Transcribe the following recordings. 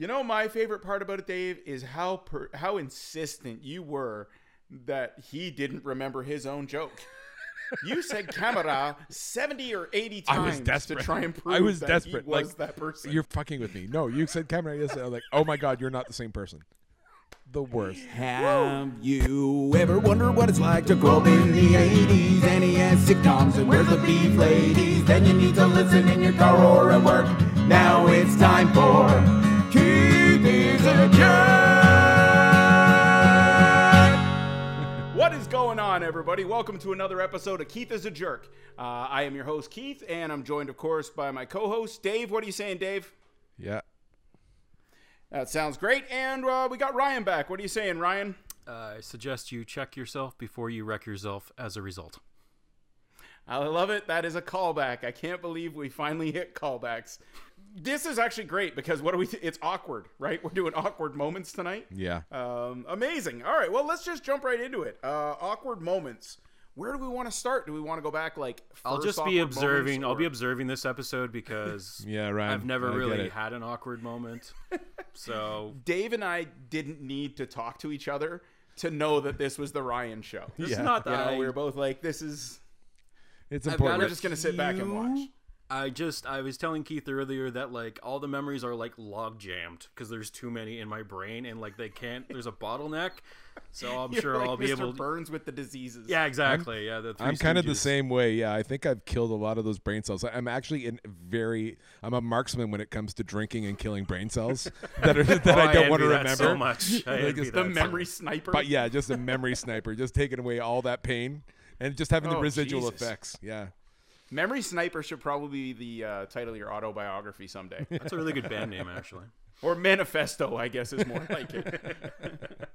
You know, my favorite part about it, Dave, is how per, how insistent you were that he didn't remember his own joke. You said camera seventy or eighty times I times was desperate. to try and prove I was that desperate. he was like, that person. You're fucking with me. No, you said camera. Yes, I'm like, oh my god, you're not the same person. The worst. Have you ever wondered what it's like to grow up in the 80s? NES sitcoms and where's the beef ladies? Then you need to listen in your car or at work. Now it's time for Keith is a jerk. What is going on, everybody? Welcome to another episode of Keith is a Jerk. Uh, I am your host, Keith, and I'm joined, of course, by my co host, Dave. What are you saying, Dave? Yeah. That sounds great. And uh, we got Ryan back. What are you saying, Ryan? I suggest you check yourself before you wreck yourself as a result. I love it. That is a callback. I can't believe we finally hit callbacks. This is actually great because what do we? Th- it's awkward, right? We're doing awkward moments tonight. Yeah. Um, amazing. All right. Well, let's just jump right into it. Uh, awkward moments. Where do we want to start? Do we want to go back like? I'll just be observing. moments, I'll be observing this episode because Yeah, Ryan. I've never I really had an awkward moment. So Dave and I didn't need to talk to each other to know that this was the Ryan show. it's Yeah. not You that know, we were both like, "This is." It's I've important. got We're just gonna sit back and watch. I just I was telling Keith earlier that like all the memories are like log jammed because there's too many in my brain and like they can't. There's a bottleneck. So I'm You're sure like I'll be able. to... Burns with the diseases. Yeah, exactly. yeah, the I'm kind of the same way. Yeah, I think I've killed a lot of those brain cells. I'm actually in very. I'm a marksman when it comes to drinking and killing brain cells that are that Oh, I don't want to envy that remember. so much. I Like, envy it's the that so memory much. sniper. But yeah, just a memory sniper, just taking away all that pain and just having the Oh, residual Jesus. effects. Yeah. Memory Sniper should probably be the uh, title of your autobiography someday. That's a really good band name, actually. or Manifesto, I guess, is more like it.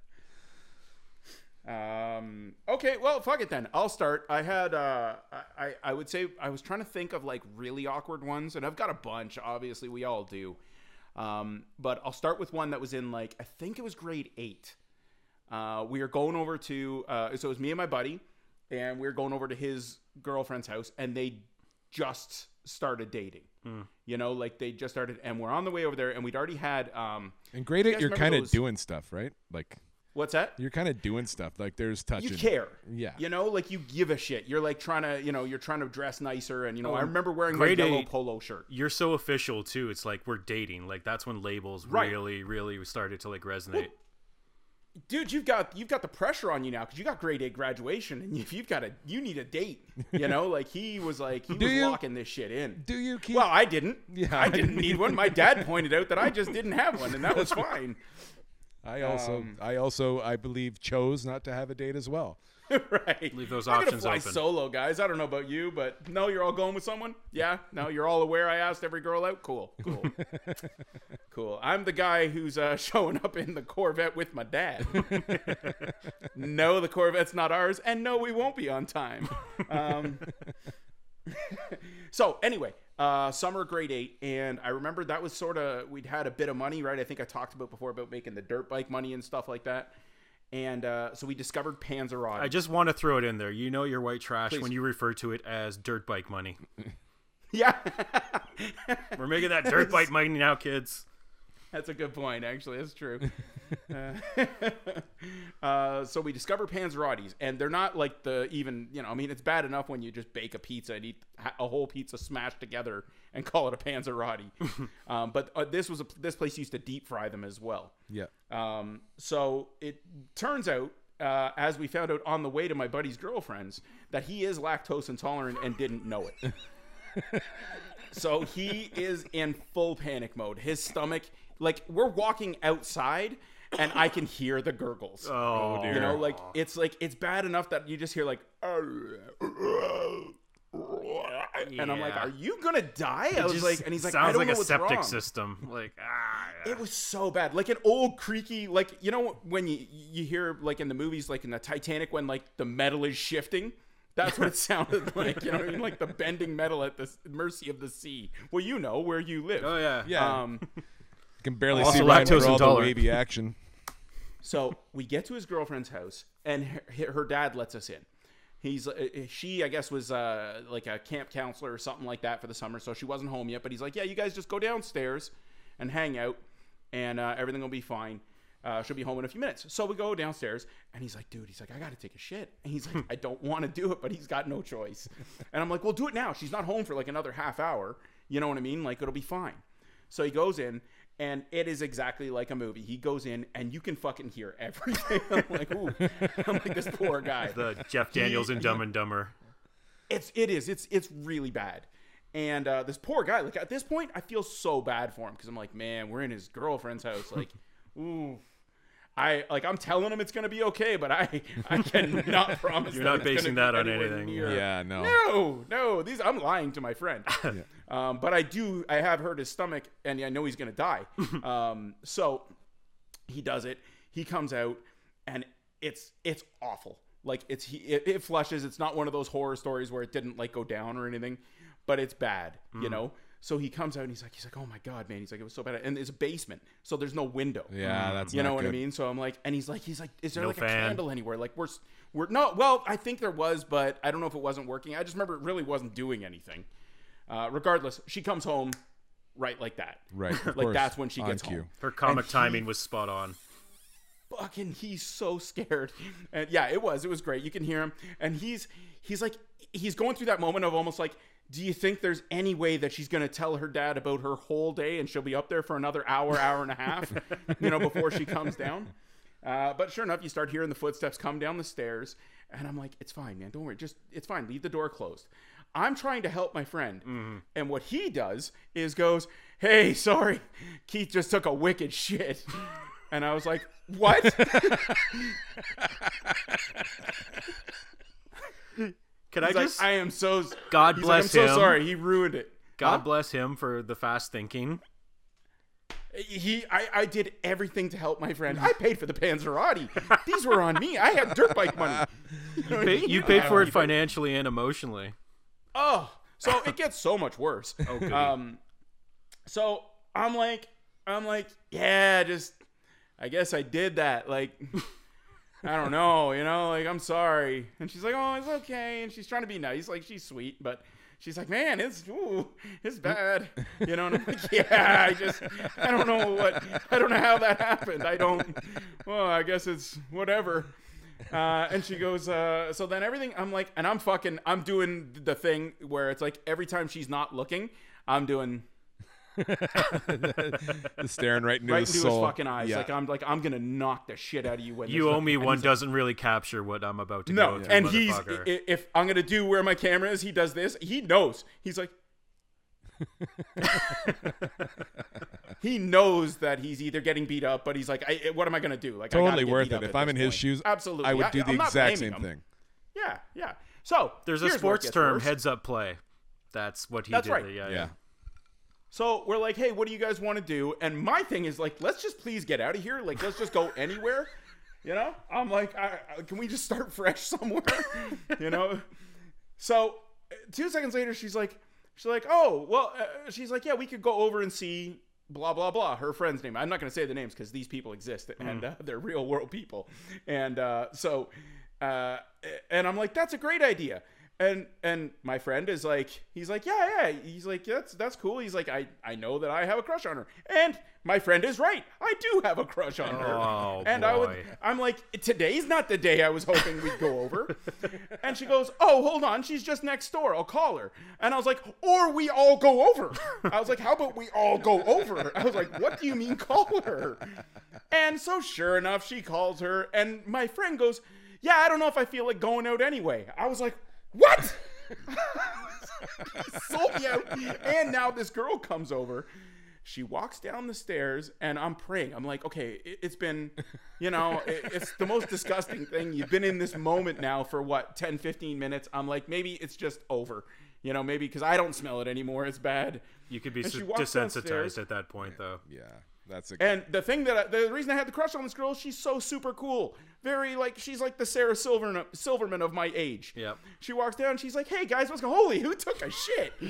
um, okay, well, fuck it then. I'll start. I had, uh, I, I would say, I was trying to think of like really awkward ones, and I've got a bunch. Obviously, we all do. Um, but I'll start with one that was in like I think it was grade eight. Uh, we were going over to, uh, so it was me and my buddy, and we were going over to his girlfriend's house, and they just started dating. You know, like they just started, and we're on the way over there, and we'd already had. Um, In grade You eight, guys you're kind of doing stuff, right? Like what's that? you're kind of doing stuff. Like there's touching. You care, Yeah. You know, like you give a shit. You're like trying to, you know, you're trying to dress nicer, and you know, I Oh, remember wearing my grade yellow eight- polo shirt. You're so official too. It's like we're dating. Like that's when labels Right. really, really started to like resonate. Dude you've got you've got the pressure on you now because you got grade eight graduation and if you've got a you need a date you know like he was like he Do was you? locking this shit in Do you keep? well i didn't Yeah, i didn't need one my dad pointed out that i just didn't have one and that was fine I also, um, I also, I believe, chose not to have a date as well. right. Leave those I'm options fly open. solo guys. I don't know about you but no you're all going with someone? Yeah? No you're all aware i asked every girl out? Cool cool. Cool. I'm the guy who's uh, showing up in the corvette with my dad. No the corvette's not ours and no we won't be on time. Um, so anyway uh, summer grade eight and i remember that was sort of we'd had a bit of money right? I think i talked about before about making the dirt bike money and stuff like that and uh, so we discovered panzerotti I just want to throw it in there. You know you're white trash Please. when you refer to it as dirt bike money. yeah We're making that dirt bike money now, kids. That's a good point, actually. That's true. uh, uh, so we discover Panzerottis, and they're not like the even, you know, I mean, it's bad enough when you just bake a pizza and eat a whole pizza smashed together and call it a Panzerotti. um, but uh, this was a, this place used to deep fry them as well. Yeah. Um, so it turns out, uh, as we found out on the way to my buddy's girlfriend's, that he is lactose intolerant and didn't know it. so he is in full panic mode. His stomach, like we're walking outside, and I can hear the gurgles. Oh, dear. You know, like it's like it's bad enough that you just hear like, and I'm like, Yeah. "Are you gonna die?" I was like, and he's like, sounds "I don't like know a what's septic wrong." system. Like ah, It was so bad, like an old creaky, like you know when you you hear like in the movies, like in the Titanic, when like the metal is shifting. That's what it sounded like, you know, what I mean? like the bending metal at the s- mercy of the sea. Well, you know where you live. oh yeah, Yeah. Um, can barely Also see Ryan lactose for all the intolerant. wavy action. So we get to his girlfriend's house, and her, her dad lets us in. He's uh, she, I guess, was uh, like a camp counselor or something like that for the summer, so she wasn't home yet. But he's like, "Yeah, you guys just go downstairs and hang out." and uh, everything will be fine. Uh, she'll be home in a few minutes. So we go downstairs, and he's like, dude, he's like, I got to take a shit. And he's like, I don't want to do it, but he's got no choice. And I'm like, well, do it now. She's not home for like another half hour. You know what I mean? Like, it'll be fine. So he goes in, and it is exactly like a movie. He goes in, and you can fucking hear everything. I'm like, ooh, I'm like this poor guy. The Jeff Daniels in Dumb and Dumber. It's it is it's it's really bad. And uh, this poor guy, like at this point, I feel so bad for him because I'm like, man, we're in his girlfriend's house. Like, ooh, I like I'm telling him it's gonna be okay, but I I cannot promise. You're not basing that on anything. near- Yeah, no. No, no. These I'm lying to my friend. um, but I do. I have hurt his stomach, and I know he's gonna die. um, so he does it. He comes out, and it's it's awful. Like it's he it, it flushes. It's not one of those horror stories where it didn't like go down or anything, but it's bad. You know. So he comes out and he's like, he's like, oh my god, man. He's like, it was so bad. And it's a basement, so there's no window. Yeah, that's You not know what I mean? So I'm like, and he's like, he's like, is there No like a candle anywhere? Like we're s- we're no. Well, I think there was, but I don't know if it wasn't working. I just remember it really wasn't doing anything. Uh, regardless, she comes home right like that. Right. like course, that's when she gets home. Her comic And he- timing was spot on. Fucking, he's so scared. And yeah, it was. It was great. You can hear him, and he's he's like he's going through that moment of almost like. Do you think there's any way that she's going to tell her dad about her whole day and she'll be up there for another hour, hour and a half, you know, before she comes down? Uh, but sure enough, you start hearing the footsteps come down the stairs, and I'm like, "It's fine, man. Don't worry. Just it's fine. Leave the door closed." I'm trying to help my friend, and what he does is goes, "Hey, sorry, Keith just took a wicked shit," and I was like, "What?" Can I like, just I am so. God bless like, I'm him. so sorry. He ruined it. God Huh? bless him for the fast thinking. He, I, I did everything to help my friend. I paid for the Panzerotti. These were on me. I had dirt bike money. You, know what I mean? you paid for it financially and emotionally. Oh, so it gets so much worse. Okay. Um, so I'm like, I'm like, yeah, just, I guess I did that. Like, I don't know, you know, like I'm sorry. And she's like, oh, it's okay. And she's trying to be nice, like she's sweet, but she's like, man, it's, ooh, it's bad, you know. And I'm like, yeah, I just, I don't know what, I don't know how that happened. I don't. Well, I guess it's whatever. Uh, and she goes, uh, so then everything, I'm like, and I'm fucking, I'm doing the thing where it's like every time she's not looking, I'm doing staring right into right his into soul. his fucking eyes. Yeah. Like I'm like, I'm gonna knock the shit out of you when You owe me and one doesn't really capture what I'm about to No, go through, and he's if I'm gonna do where my camera is, he does this. He knows. He's like, he knows that he's either getting beat up, but he's like, I, what am I gonna do? Like, I gotta Totally get worth it. If I'm in his point. shoes, absolutely, I would do the I'm exact same him. thing. Yeah, yeah. So There's a here's where it sports term, worse. heads up play. That's what he That's did. right. Yeah, Yeah. yeah. So we're like, hey, what do you guys want to do? And my thing is like, let's just please get out of here. Like, let's just go anywhere. You know? I'm like, I, I, can we just start fresh somewhere? you know? So two seconds later, she's like, she's like, oh, well, uh, she's like, yeah, we could go over and see blah blah blah. Her friend's name. I'm not going to say the names because these people exist and uh, they're real world people. And uh, so, uh, and I'm like, that's a great idea. And and my friend is like, he's like, yeah, yeah. He's like, that's that's cool. He's like, I I know that I have a crush on her. And my friend is right. I do have a crush on her. Oh, and I would. I'm like, today's not the day I was hoping we'd go over. and she goes, oh, hold on, she's just next door. I'll call her. And I was like, or we all go over. I was like, how about we all go over? I was like, what do you mean call her? And so sure enough, she calls her, and my friend goes, yeah, I don't know if I feel like going out anyway. I was like, what? sold me out. And now this girl comes over. She walks down the stairs, and I'm praying. I'm like, okay, it, it's been, you know, it, it's the most disgusting thing. You've been in this moment now for what, 10, 15 minutes. I'm like, maybe it's just over. You know, maybe because I don't smell it anymore. It's bad. You could be And s- desensitized downstairs. at that point, though. Yeah, that's a And the thing that I, the reason I had the crush on this girl, she's so super cool. Very like she's like the Sarah Silverman Silverman of my age. Yep. She walks down. She's like, "Hey guys, what's going? Holy, who took a shit?"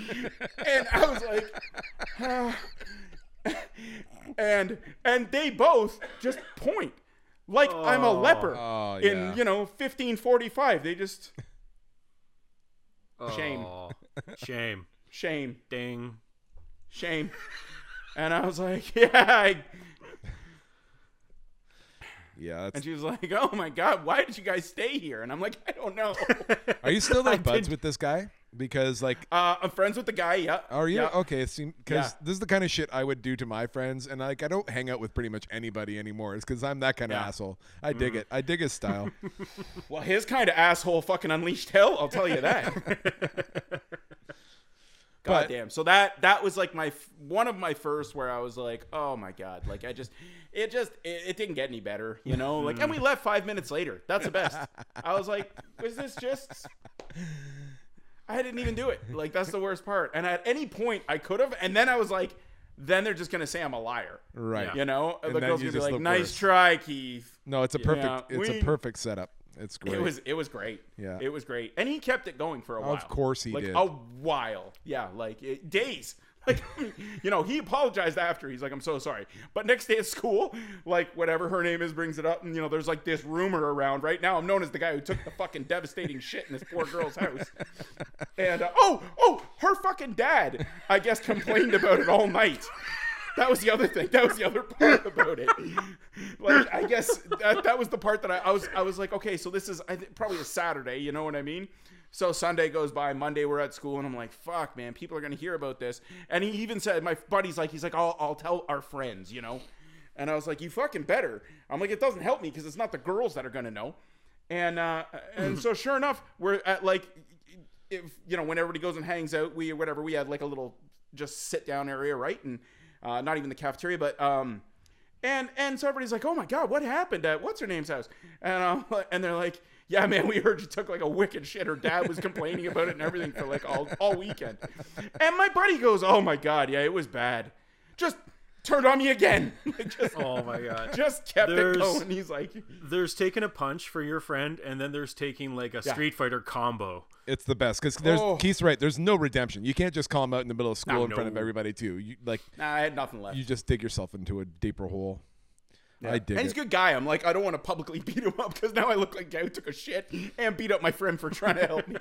and I was like, and and they both just point like I'm a leper Oh, oh in yeah. you know 1545. They just Shame. Oh. Aw. Shame. shame, Ding. shame. And I was like, "Yeah, I, Yeah, that's- And she was like, "Oh my god, why did you guys stay here?" And I'm like, "I don't know." Are you still like buds did- with this guy? Because like, uh, I'm friends with the guy. Yeah. are you Yeah. okay? Because Yeah. this is the kind of shit I would do to my friends, and like I don't hang out with pretty much anybody anymore. It's because I'm that kind of Yeah. Mm. asshole. I dig it. I dig his style. Well, his kind of asshole fucking unleashed hell. I'll tell you that. God damn. So that that was like my one of my first where I was like, oh my god, like I just it just it, it didn't get any better, you know. Like, and we left five minutes later. That's the best. I was like, was this just? I didn't even do it. Like that's the worst part. And at any point I could have, and then I was like, then they're just gonna say I'm a liar. Right. You know, And the girl's gonna be like, "Nice worse. try, Keith." No, it's a perfect. it's we- a perfect setup. It's great. It was it was great. Yeah. it was great, and he kept it going for a while. Of course he like, did. A while, yeah, like it, days. Like, you know, he apologized after. He's like, "I'm so sorry." But next day at school, like whatever her name is brings it up, and you know, there's like this rumor around right now. I'm known as the guy who took the fucking devastating shit in this poor girl's house. And uh, oh, oh, her fucking dad, I guess, complained about it all night. That was the other thing. That was the other part about it. Like, I guess that, that was the part that I, I was I was like, okay, so this is I th- probably a Saturday. You know what I mean? So Sunday goes by, Monday we're at school, and I'm like, fuck, man, people are gonna hear about this. And he even said, my buddy's like, he's like, I'll I'll tell our friends, you know. And I was like, you fucking better. I'm like, it doesn't help me because it's not the girls that are gonna know. And uh, and so sure enough, we're at like, if you know, when everybody goes and hangs out, we whatever we had like a little just sit down area, right? And uh, not even the cafeteria, but um, and and so everybody's like, "Oh my god, what happened at what's her name's house?" And um, and they're like, "Yeah, man, we heard you took like a wicked shit. Her dad was complaining about it and everything for like all all weekend." And my buddy goes, "Oh my god, yeah, it was bad. Just turned on me again. just, Oh my god. just kept There's- it going." He's like, There's taking a punch for your friend, and then there's taking like a Yeah. Street Fighter combo. It's the best because there's Oh. Keith's right. There's no redemption. You can't just call him out in the middle of school No, in front of everybody too. You like "Nah, I had nothing left." you just dig yourself into a deeper hole. I dig and he's a good guy. I'm like, I don't want to publicly beat him up because now I look like a guy who took a shit and beat up my friend for trying to help me.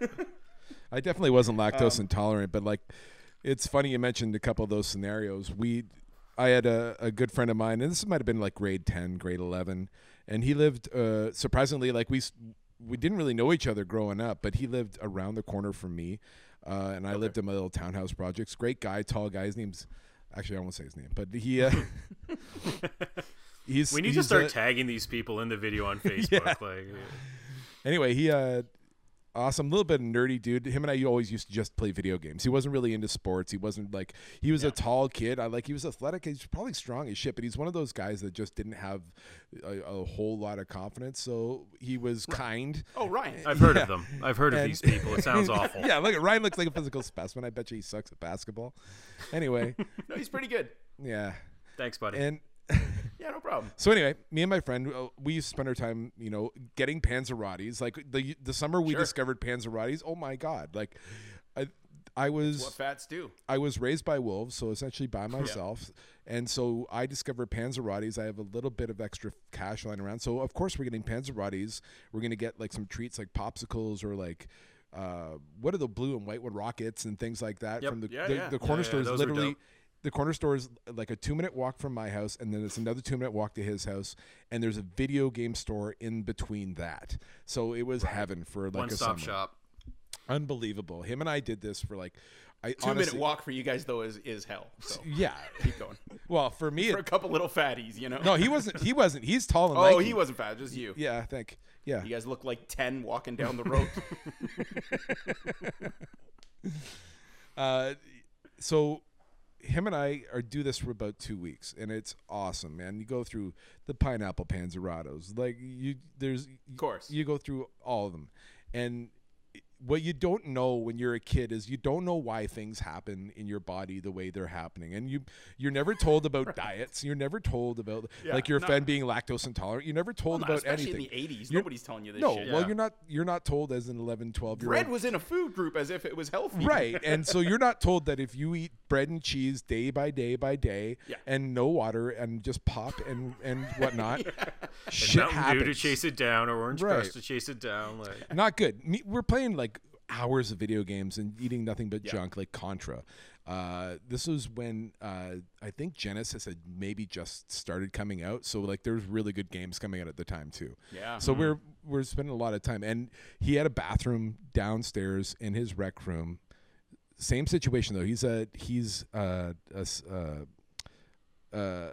I definitely wasn't Um, lactose intolerant, but like, it's funny you mentioned a couple of those scenarios. We, I had a, a good friend of mine, and this might have been like grade ten, grade eleven, and he lived uh, surprisingly like we we didn't really know each other growing up, but he lived around the corner from me, uh, and I lived in my little townhouse projects. Great guy, tall guy. His name's actually I won't say his name, but he. Uh, he's We need to start uh, tagging these people in the video on Facebook. Like, Anyway, he uh awesome, little bit a nerdy dude. Him and I always used to just play video games. He wasn't really into sports. He wasn't like he was a tall kid. I like he was athletic. He's probably strong as shit, but he's one of those guys that just didn't have a, a whole lot of confidence. So he was kind. oh, Ryan. I've heard of them. I've heard of these people. It sounds awful. yeah, look, at Ryan looks like a physical specimen. I bet you he sucks at basketball. Anyway, No, he's pretty good. yeah, Thanks, buddy. and. Yeah, no problem. So anyway, me and my friend, uh, we used to spend our time, you know, getting Panzerottis. Like the the summer we Sure. discovered Panzerottis. Oh my god! Like, I I was What fats do. I was raised by wolves, so essentially by myself. And so I discovered Panzerottis. I have a little bit of extra cash lying around. So of course we're getting Panzerottis. We're gonna get like some treats like popsicles or like uh, what are the blue and white one rockets and things like that Yep. from the Yeah, the, yeah. the corner Yeah, store yeah, is literally. The corner store is like a two minute walk from my house and then it's another two minute walk to his house and there's a video game store in between that so it was heaven for like One a stop summer. shop. unbelievable him and i did this for like i Two honestly, minute walk for you guys though is is hell. So yeah keep going. well for me For it, a couple little fatties, you know. No, he wasn't. He wasn't. He's tall and Oh, lanky. he wasn't fat, just you. Yeah, I think. Yeah. You guys look like ten walking down the road. Uh, so him and I are do this for about two weeks, and it's awesome, man. You go through the pineapple panzerottis, like you. There's, of course. you go through all of them, and what you don't know when you're a kid is you don't know why things happen in your body the way they're happening and you you're never told about diets you're never told about Yeah, like your no. friend being lactose intolerant you're never told Well, about especially anything in the '80s, You're- nobody's telling you this no shit. well Yeah. you're not you're not told as an 11 12 year old Bread was in a food group as if it was healthy. right and so you're not told that if you eat bread and cheese day by day by day Yeah. and no water and just pop and and whatnot shit Mountain happens Dew to chase it down, or Orange Right. Crush to chase it down. Like, not good. We're playing like hours of video games and eating nothing but Yeah. junk, like Contra. Uh, this was when uh, I think Genesis had maybe just started coming out, so like there was really good games coming out at the time too. Yeah. So we're we're spending a lot of time, and he had a bathroom downstairs in his rec room. Same situation though. He's a he's uh, a s- uh, uh,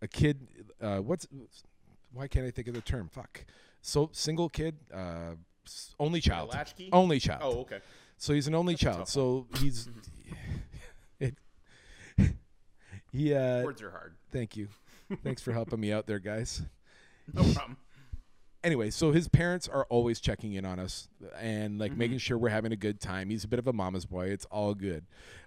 a kid. Uh, what's why can't I think of the term? Fuck. So single kid, uh, s- only child, latchkey? only child. Oh, okay. So he's an only child. tough So he's it, he. Uh, Words are hard. thank you. Thanks for helping me out there, guys No problem. anyway, so his parents are always checking in on us and like Mm-hmm. making sure we're having a good time. He's a bit of a mama's boy. It's all good.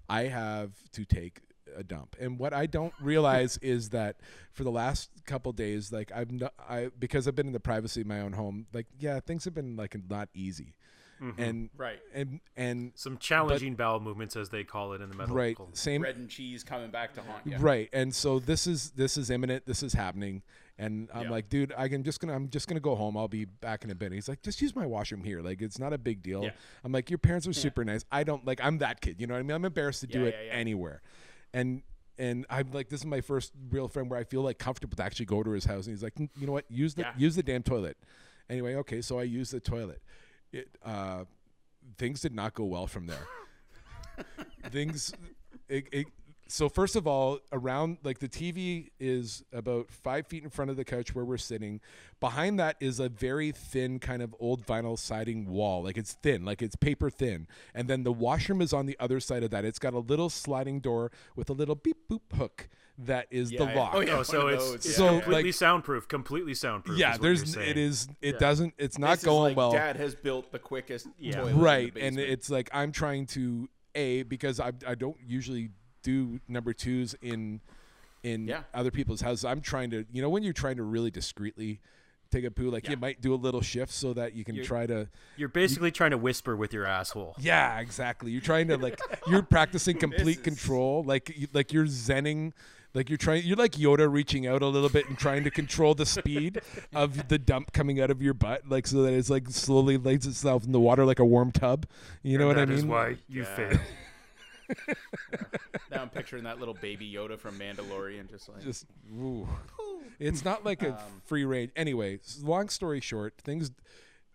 I have to take a dump. And what I don't realize is that for the last couple days, like I've no, I because I've been in the privacy of my own home, like yeah, things have been like not easy. Mm-hmm. And Right. and and Some challenging bowel movements, as they call it in the medical. right, same Bread and cheese coming back to haunt you. Right. And so this is this is imminent. This is happening. And I'm Yeah. like, dude, I can just gonna I'm just gonna go home. I'll be back in a bit. and He's like, just use my washroom here. Like it's not a big deal. Yeah. I'm like, your parents are super nice. I don't like I'm that kid. You know what I mean? I'm embarrassed to do Yeah, it yeah, yeah. anywhere. And and I'm like, this is my first real friend where I feel like comfortable to actually go to his house. And he's like, "Mm, you know what? Use the Yeah. use the damn toilet. Anyway, okay, so I use the toilet. It uh things did not go well from there things it, it, so first of all around like the tv is about five feet in front of the couch where we're sitting behind that is a very thin kind of old vinyl siding wall like it's thin like it's paper thin and then the washroom is on the other side of that it's got a little sliding door with a little beep boop hook that is the Yeah, yeah. lock Oh, yeah. Oh, one so it's, those, yeah. So, completely like- soundproof. Completely soundproof. yeah there's it is it Yeah. doesn't it's not This is going like well Dad has built the quickest Yeah. toilet in the right and it's like i'm trying to a because i, I don't usually do number twos in in Yeah. other people's houses i'm trying to you know when you're trying to really discreetly take a poo like you might do a little shift so that you can You're- try to You're basically trying to whisper with your asshole. yeah exactly you're trying to like you're practicing complete control like you- like you're zenning like you're trying you're like yoda reaching out a little bit and trying to control the speed of the dump coming out of your butt like so that it's like slowly lays itself in the water like a warm tub you know what i mean? That is mean why you Yeah. fail. now I'm picturing that little baby Yoda from Mandalorian, just like just ooh. it's not like a Um, free range. Anyway long story short things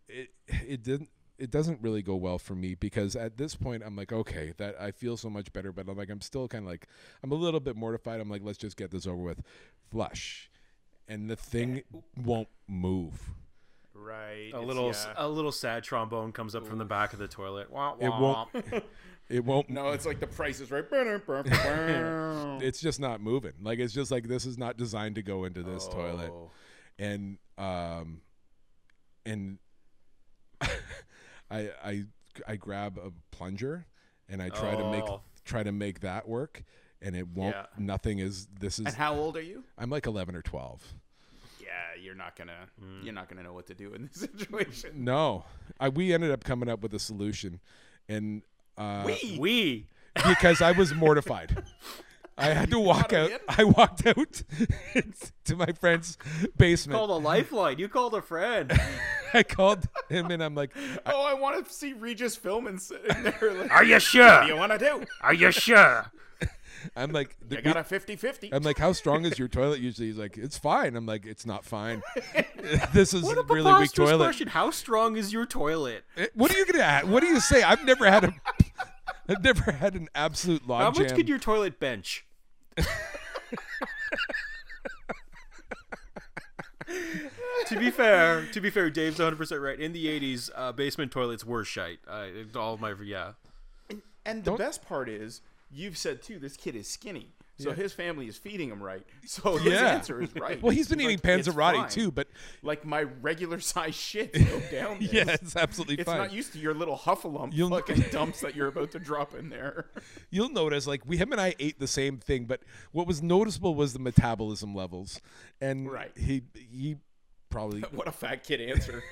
it it didn't it doesn't really go well for me because at this point I'm like okay that I feel so much better but I'm like I'm still kind of like I'm a little bit mortified. I'm like let's just get this over with. Flush. And the thing won't move right. A it's- little, yeah. a little sad trombone comes up from the back of the toilet. Wah, it won't it won't No, it's like the price is right. it's just not moving like it's just like this is not designed to go into this toilet Oh. and um and I I I grab a plunger and I try to make Oh. try to make that work and it won't Yeah. nothing is this is And how old are you? I'm like 11 or 12. Yeah, you're not gonna Mm. you're not gonna know what to do in this situation. No. I we ended up coming up with a solution and uh We. because I was mortified. I had to walk out. him? I walked out to my friend's basement. Called a lifeline. You called a friend. I called him and I'm like, Oh, I want to see Regis Philbin sitting there. Like, Are you what do sure? you want to do? Are you sure? I'm like, I got a 50-50. I'm like, how strong is your toilet usually? He's like, it's fine. I'm like, it's not fine. this is What a really weak toilet. question. How strong is your toilet? Eh, What are you gonna add? What do you say? I've never had a, I've never had an absolute log How much jam. could your toilet bench? to be fair, to be fair, Dave's 100 percent right. In the 80s, uh, basement toilets were shite. Uh, it- all my yeah. And the best part is, you've said too, this kid is skinny. So Yeah. his family is feeding him right. So his Yeah. answer is right. well, he's been eating like, panzerotti too, but Like my regular size shit go down this. yeah, it's absolutely It's fine. not used to your little huffalump You'll- fucking dumps that you're about to drop in there. You'll notice, like, we him and I ate the same thing, but what was noticeable was the metabolism levels, and Right. he he probably What a fat kid answer.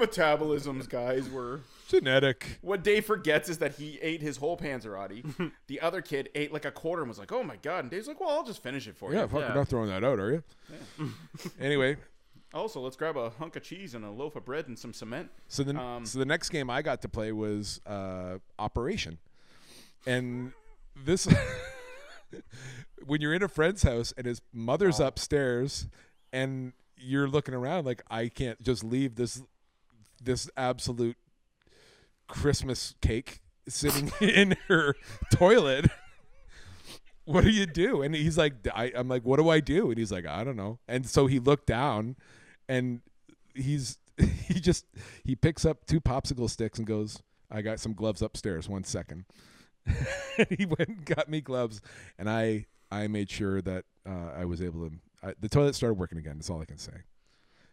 Our metabolisms, guys, were. genetic. What Dave forgets is that he ate his whole Panzerotti. the other kid ate like a quarter and was like, "Oh my god!" And Dave's like, "Well, I'll just finish it for Yeah, you." fuck, Yeah. you're not throwing that out, are you? anyway, Also, let's grab a hunk of cheese and a loaf of bread and some cement. So the Um, so the next game I got to play was uh, Operation, and this when you're in a friend's house and his mother's upstairs, and you're looking around like I can't just leave this this absolute Christmas cake sitting in her toilet. What do you do? And he's like, I, I'm like, what do I do? And he's like, I don't know. And so he looked down, and he's he just he picks up two popsicle sticks and goes, I got some gloves upstairs. One second. he went and got me gloves, and I I made sure that uh, I was able to. I, the toilet started working again. That's all I can say.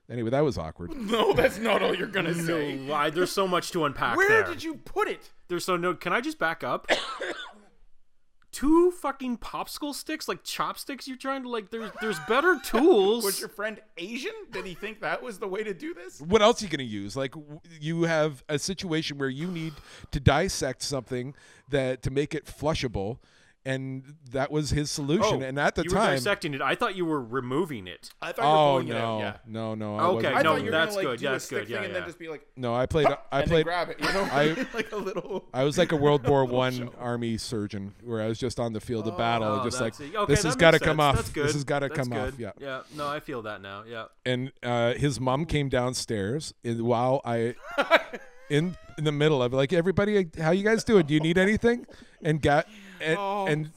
Anyway, that was awkward. No, that's not all you're gonna say. No, why? There's so much to unpack Where there. did you put it? There's so no. Can I just back up? Two fucking popsicle sticks, like chopsticks. You're trying to like. There's there's better tools. Was your friend Asian? Did he think that was the way to do this? What else are you going to use? Like you have a situation where you need to dissect something that to make it flushable, and that was his solution. and at the Oh, you were time, dissecting it. I thought you were removing it. I thought you were oh pulling it no, out. Yeah. no, no. I Okay, wasn't I no, thought you were that's gonna, like, good, do a that's stick good, thing yeah, and then just be like, No, I played. I and played. grab it. You know, I- like a little. I was like a World War Little One army surgeon, where I was just on the field of battle, Oh, just like. Okay, this has got to come off. This has got to come good. off. Yeah. Yeah. No, I feel that now. Yeah. And uh, his mom came downstairs and while I, in in the middle of it, like everybody, how you guys doing? Do you need anything? And got and, Oh. and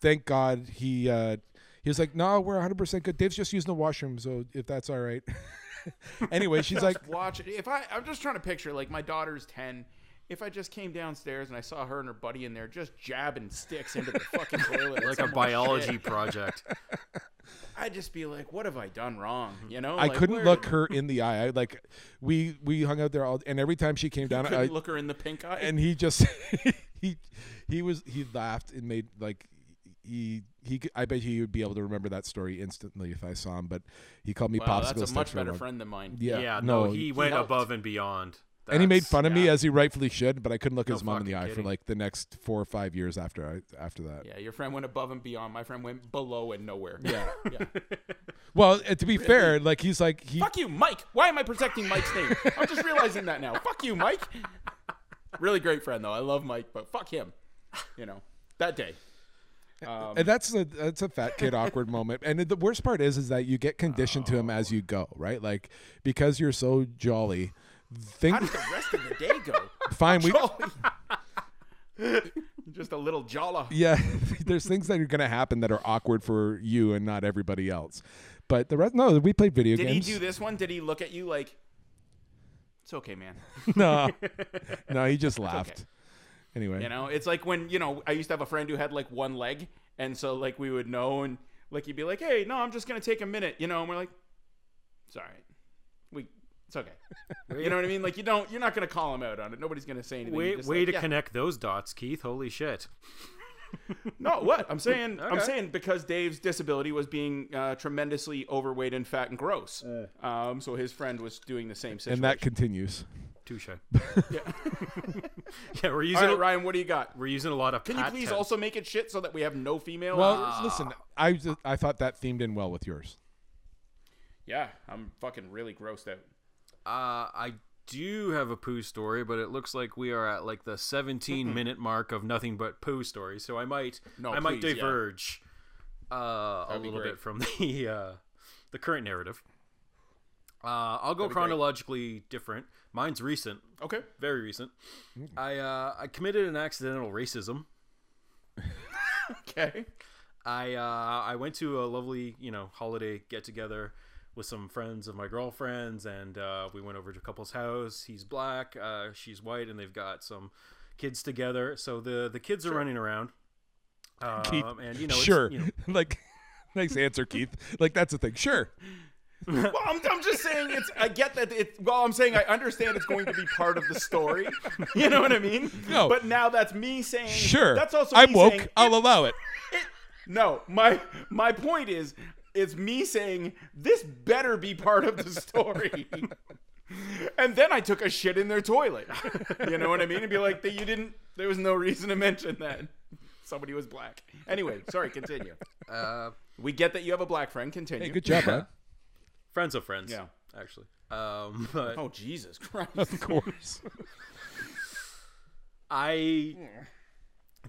thank God he uh, he was like, no, we're 100 percent good. Dave's just using the washroom, so if that's all right. anyway, she's like, watch it. If I, I'm just trying to picture like my daughter's ten. If I just came downstairs and I saw her and her buddy in there just jabbing sticks into the fucking toilet, Like a biology shit, project. I'd just be like, "What have I done wrong?" You know, I Like, couldn't where- look her in the eye. I like we we hung out there all, and every time she came down, I Couldn't look her in the pink eye. and he just he he was he laughed and made like he he I bet he would be able to remember that story instantly if I saw him. But he called me wow, popsicle that's a much better friend than mine. Yeah, Yeah. no, no, he went helped. above and beyond. And he made That's- fun of me as he rightfully should. But I couldn't look No his mom in the eye for like the next four or five years after I after that. Yeah, your friend went above and beyond. My friend went below and nowhere. Yeah. yeah. Well, uh, to be fair, like he's like he Fuck you, Mike. Why am I protecting Mike's name? I'm just realizing that now. Fuck you, Mike. Really great friend though. I love Mike, but fuck him. You know, that day. Um, And that's a that's a fat kid awkward moment. And the worst part is is that you get conditioned to him as you go, right? Like because you're so jolly. Think how did the rest of the day go? fine, we just a little jala. yeah, there's things that are going to happen that are awkward for you and not everybody else. But the rest no, we played video games. Did he do this one? Did he look at you like, it's okay, man? no. No, he just laughed. Anyway. You know, it's like when, you know, I used to have a friend who had like one leg. And so, like, we would know and, like, he'd be like, hey, no, I'm just going to take a minute, you know, and we're like, it's all right. We, it's okay. you know what I mean? Like, you don't, you're not going to call him out on it. Nobody's going to say anything. You're Way, just way like, to yeah. connect those dots, Keith. Holy shit. No, what? I'm saying, I'm saying because Dave's disability was being uh, tremendously overweight and fat and gross. Um, so his friend was doing the same situation. and that continues. Touche. yeah. Yeah, we're using right, a, Ryan, what do you got? we're using a lot of. Can you please tense. also make it shit so that we have no female? Well, uh, listen, I just- I thought that themed in well with yours. yeah, I'm fucking really grossed out. Uh, I do have a poo story, but it looks like we are at like the 17 minute mark of nothing but poo stories. So I might, No, I might please, yeah. diverge uh, a little bit from the uh, the current narrative. Uh, I'll go great. chronologically different. Mine's recent, Okay. very recent. I uh, I committed an accidental racism. Okay. I uh, I went to a lovely you know holiday get together with some friends of my girlfriend's, and uh, we went over to a couple's house. He's black, uh, she's white, and they've got some kids together. So the the kids are running around. Um, Keith, and you know, it's, sure. you know, like nice answer, Keith. Like that's the thing. Sure. Well, I'm, I'm just saying it's. I get that. It, well, I'm saying I understand it's going to be part of the story. You know what I mean? No. But now that's me saying. Sure. That's also. I'm me woke. saying, I'll allow it. it- no, my my point is, it's me saying this better be part of the story. and then I took a shit in their toilet. You know what I mean? And be like, that you didn't. There was no reason to mention that somebody was black. Anyway, sorry. Continue. uh, We get that you have a black friend. Continue. Hey, good job, bud. friends of friends. Yeah. actually. Um, but Oh Jesus Christ! Of course. I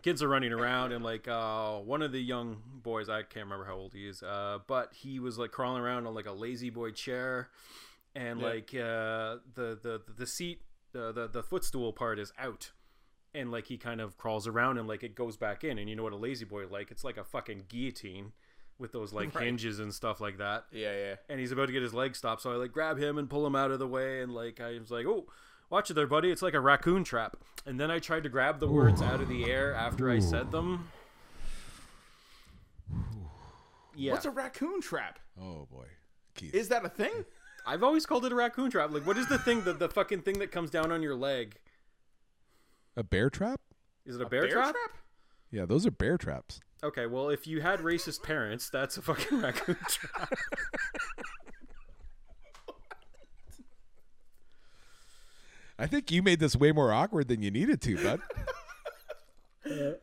kids are running around and like uh one of the young boys I can't remember how old he is uh but he was like crawling around on like a lazy boy chair and Yeah. like uh the the the seat the, the the footstool part is out and like he kind of crawls around and like it goes back in and you know what a lazy boy like it's like a fucking guillotine with those like Right. hinges and stuff like that yeah, yeah. and he's about to get his leg stopped. So I like grab him and pull him out of the way, and like I was like, "Oh, watch it there, buddy! It's like a raccoon trap." And then I tried to grab the words out of the air after I said them. Yeah, What's a raccoon trap? Oh boy, Keith. Is that a thing? I've always called it a raccoon trap. Like, what is the thing the the fucking thing that comes down on your leg? a bear trap? Is it a, bear, trap? Yeah, those are bear traps. Okay, well, if you had racist parents, that's a fucking raccoon trap. I think you made this way more awkward than you needed to, bud.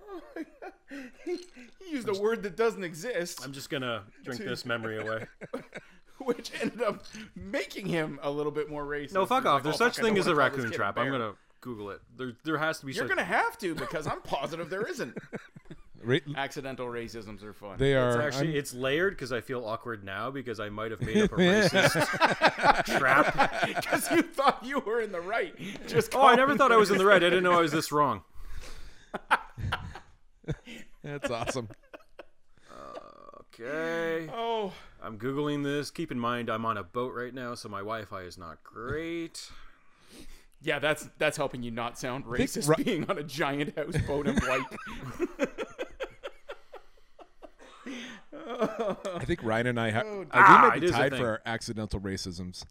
He used a word that doesn't exist, I'm just gonna drink this memory away. which ended up making him a little bit more racist. No, fuck He's off. like, There's "Oh, such fuck, thing as a wanna call this raccoon trap. I'm gonna Google it. There, there has to be. You're such- gonna have to because I'm positive there isn't. Ra- Accidental racisms are fun. they It's are. actually I'm- it's layered because I feel awkward now because I might have made up a racist trap. because you thought you were in the right. Just Oh, I never thought I was in the right. I didn't know I was this wrong. that's awesome. Okay, Oh, I'm googling this. Keep in mind I'm on a boat right now, so my Wi-Fi is not great. yeah, that's that's helping you not sound racist. Ru- being on a giant houseboat in white. I think Ryan and I have. Oh, uh, Ah, we might be tied for our accidental racisms.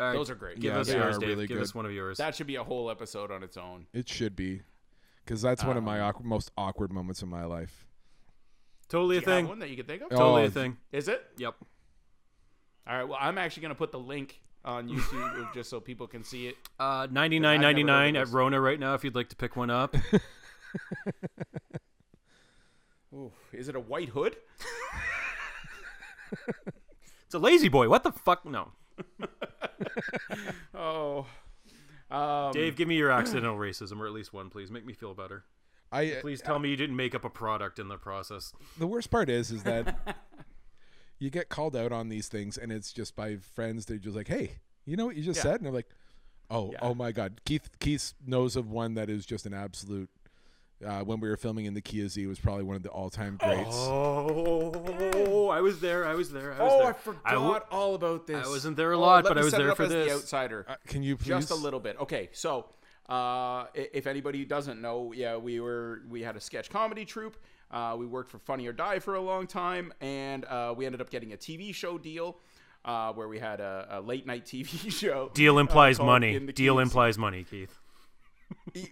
All right, Those are great. Give Yeah, us yours, Dave. really Give good. us one of yours. that should be a whole episode on its own. It should be, because that's one of Um, my awkward, most awkward moments in my life. totally a Do you have thing. one that you can think of? Totally Oh, a thing. Is it? Yep. All right. Well, I'm actually gonna put the link on YouTube just so people can see it. Uh, I've ninety never nine ninety nine heard at. Rona right now. If you'd like to pick one up. Ooh, is it a white hood? It's a lazy boy. What the fuck? No. Oh. Um, Dave, give me your accidental racism, or at least one, please. Make me feel better. I Please tell me you didn't make up a product in the process. the worst part is, is that you get called out on these things, and it's just by friends. They're just like, "Hey, you know what you just Yeah. said?" And they're like, "Oh, Yeah. oh my God." Keith Keith knows of one that is just an absolute. Uh, when we were filming in the Kia Z, it was probably one of the all-time greats. Oh, I was there. I was there. I was Oh, there. I forgot w- all about this. I wasn't there a Oh, lot, let but I was there for this. The outsider. Uh, can you please? just a little bit. Okay, so uh, if anybody doesn't know, yeah, we were we had a sketch comedy troupe. Uh, we worked for Funny or Die for a long time, and uh, we ended up getting a TV show deal uh, where we had a, a late night TV show. Deal uh, implies called money. Deal Keys. implies money, Keith.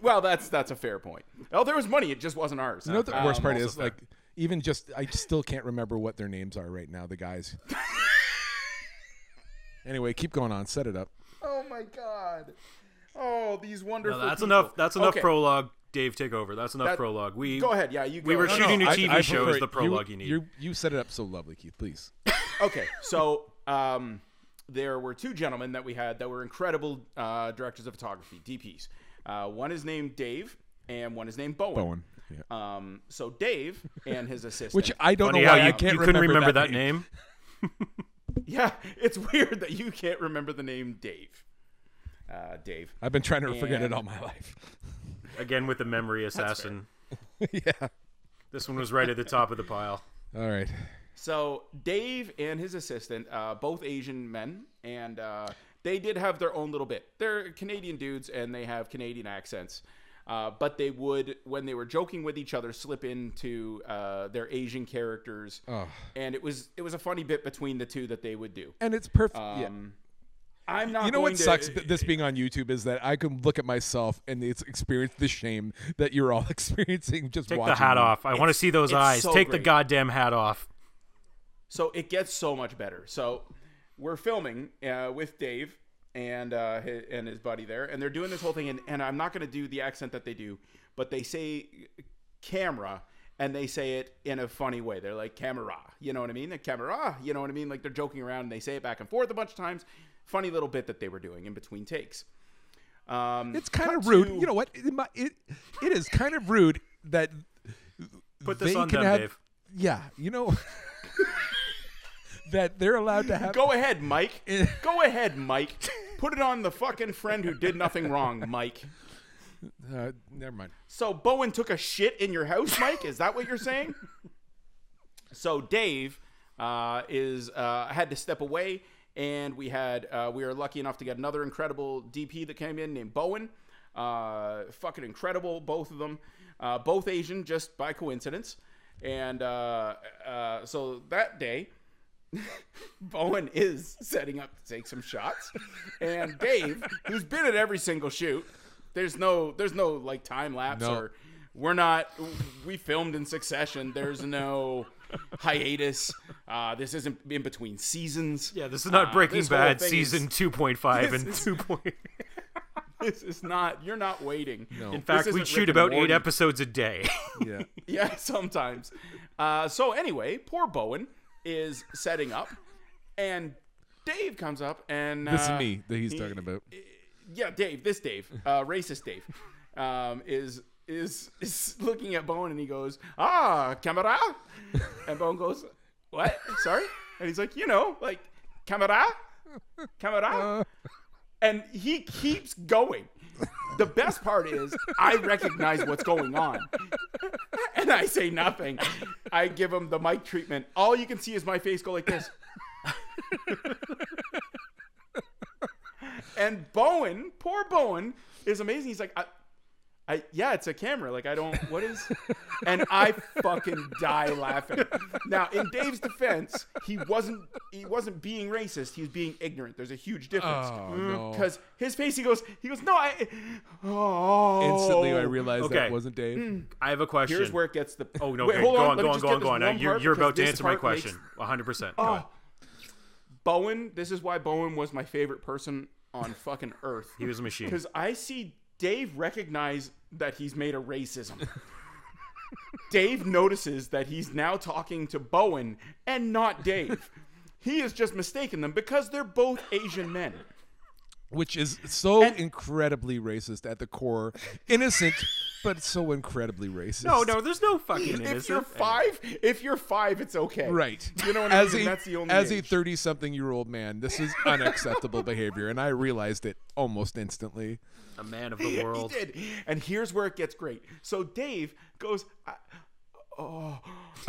Well, that's that's a fair point. Oh, there was money; it just wasn't ours. You know what the worst Um, part is? fair. Like, even just, I still can't remember what their names are right now. The guys. anyway, keep going on. Set it up. oh my god! Oh, these wonderful. No, that's people. enough. That's enough Okay, prologue. Dave, take over. That's enough That- prologue. We Go ahead. Yeah, you. We go. were No, no, shooting a I- TV I show is the prologue you, need. You, you set it up so lovely, Keith. Please. okay, so um, there were two gentlemen that we had that were incredible uh, directors of photography, DPs. Uh, one is named Dave, and one is named Bowen. Bowen. Yeah. Um, so Dave and his assistant. Which I don't Funny know how why you, I can't you couldn't remember, that, name. name. yeah, it's weird that you can't remember the name Dave. Uh, Dave. I've been trying to forget it all my life. Again with the memory assassin. yeah. This one was right at the top of the pile. All right. So Dave and his assistant, uh, both Asian men, and uh, they did have their own little bit. They're Canadian dudes, and they have Canadian accents. Uh, but they would, when they were joking with each other, slip into uh, their Asian characters, Oh. and it was it was a funny bit between the two that they would do. And it's perfect. yeah. Um, I'm not. You know going what to, sucks? This being on YouTube is that I can look at myself and it's experience the shame that you're all experiencing just Take watching. the hat me. off. I want to see those eyes. so Take the goddamn hat off. So it gets so much better. So we're filming uh, with Dave and uh, his, and his buddy there, and they're doing this whole thing. And, and I'm not going to do the accent that they do, but they say camera, and they say it in a funny way. They're like camera, you know what I mean? The camera, you know what I mean? Like they're joking around and they say it back and forth a bunch of times. Funny little bit that they were doing in between takes. Um, It's kind of rude. to- You know what? It, it, it is kind of rude that Put this they on can them, have, Dave. Yeah, you know that they're allowed to have. Go ahead, Mike. Go ahead, Mike. Put it on the fucking friend who did nothing wrong, Mike. Uh, never mind. So Bowen took a shit in your house, Mike? Is that what you're saying? so Dave uh, is uh, had to step away, and we had uh, we were lucky enough to get another incredible DP that came in named Bowen. Uh, fucking incredible, both of them, uh, both Asian, just by coincidence. And uh, uh, so that day, Bowen is setting up to take some shots, and Dave, who's been at every single shoot, there's no there's no like time lapse No. or we're not we filmed in succession. There's no hiatus. Uh, this isn't in between seasons. Yeah, this is not Uh, Breaking this whole Bad thing is- season 2.5 and is- 2. Point... This is not. You're not waiting. No. In fact, we isn't shoot about eight episodes a day. Yeah. Yeah, sometimes. Uh, so anyway, poor Bowen is setting up, and Dave comes up and This is uh, me that he's talking about. yeah, Dave, this Dave, uh, racist Dave, um, is is is looking at Bowen and he goes, "Ah, camera," and Bowen goes, "What? Sorry?" And he's like, "You know, like camera, camera," and he keeps going. The best part is I recognize what's going on. And I say nothing. I give him the mic treatment. All you can see is my face go like this. And Bowen, poor Bowen, is amazing. He's like, I, I, yeah, it's a camera. Like, I don't, what is, and I fucking die laughing. Now, in Dave's defense, he wasn't, he wasn't being racist. He was being ignorant. There's a huge difference. Oh, mm, no. Because his face, he goes, he goes, no, I, oh. Instantly, I realized Okay. that wasn't Dave. Mm. I have a question. Here's where it gets the. Oh, no. Wait, okay, hold go on. on, go on, go on, go on. Now, You're, you're about to answer my question. makes- 100%. Oh. Bowen, this is why Bowen was my favorite person on fucking earth. He was a machine. Because I see Dave recognizes that he's made a racism. Dave notices that he's now talking to Bowen and not Dave. He has just mistaken them because they're both Asian men. Which is so And- incredibly racist at the core. Innocent, but so incredibly racist. No, no, there's no fucking innocent. If you're five, if you're five, it's okay. Right. You know what I as mean? A, That's the only as age. a 30 something year old man, this is unacceptable behavior. And I realized it almost instantly. A man of the world. He did. And here's where it gets great. So Dave goes, I, oh,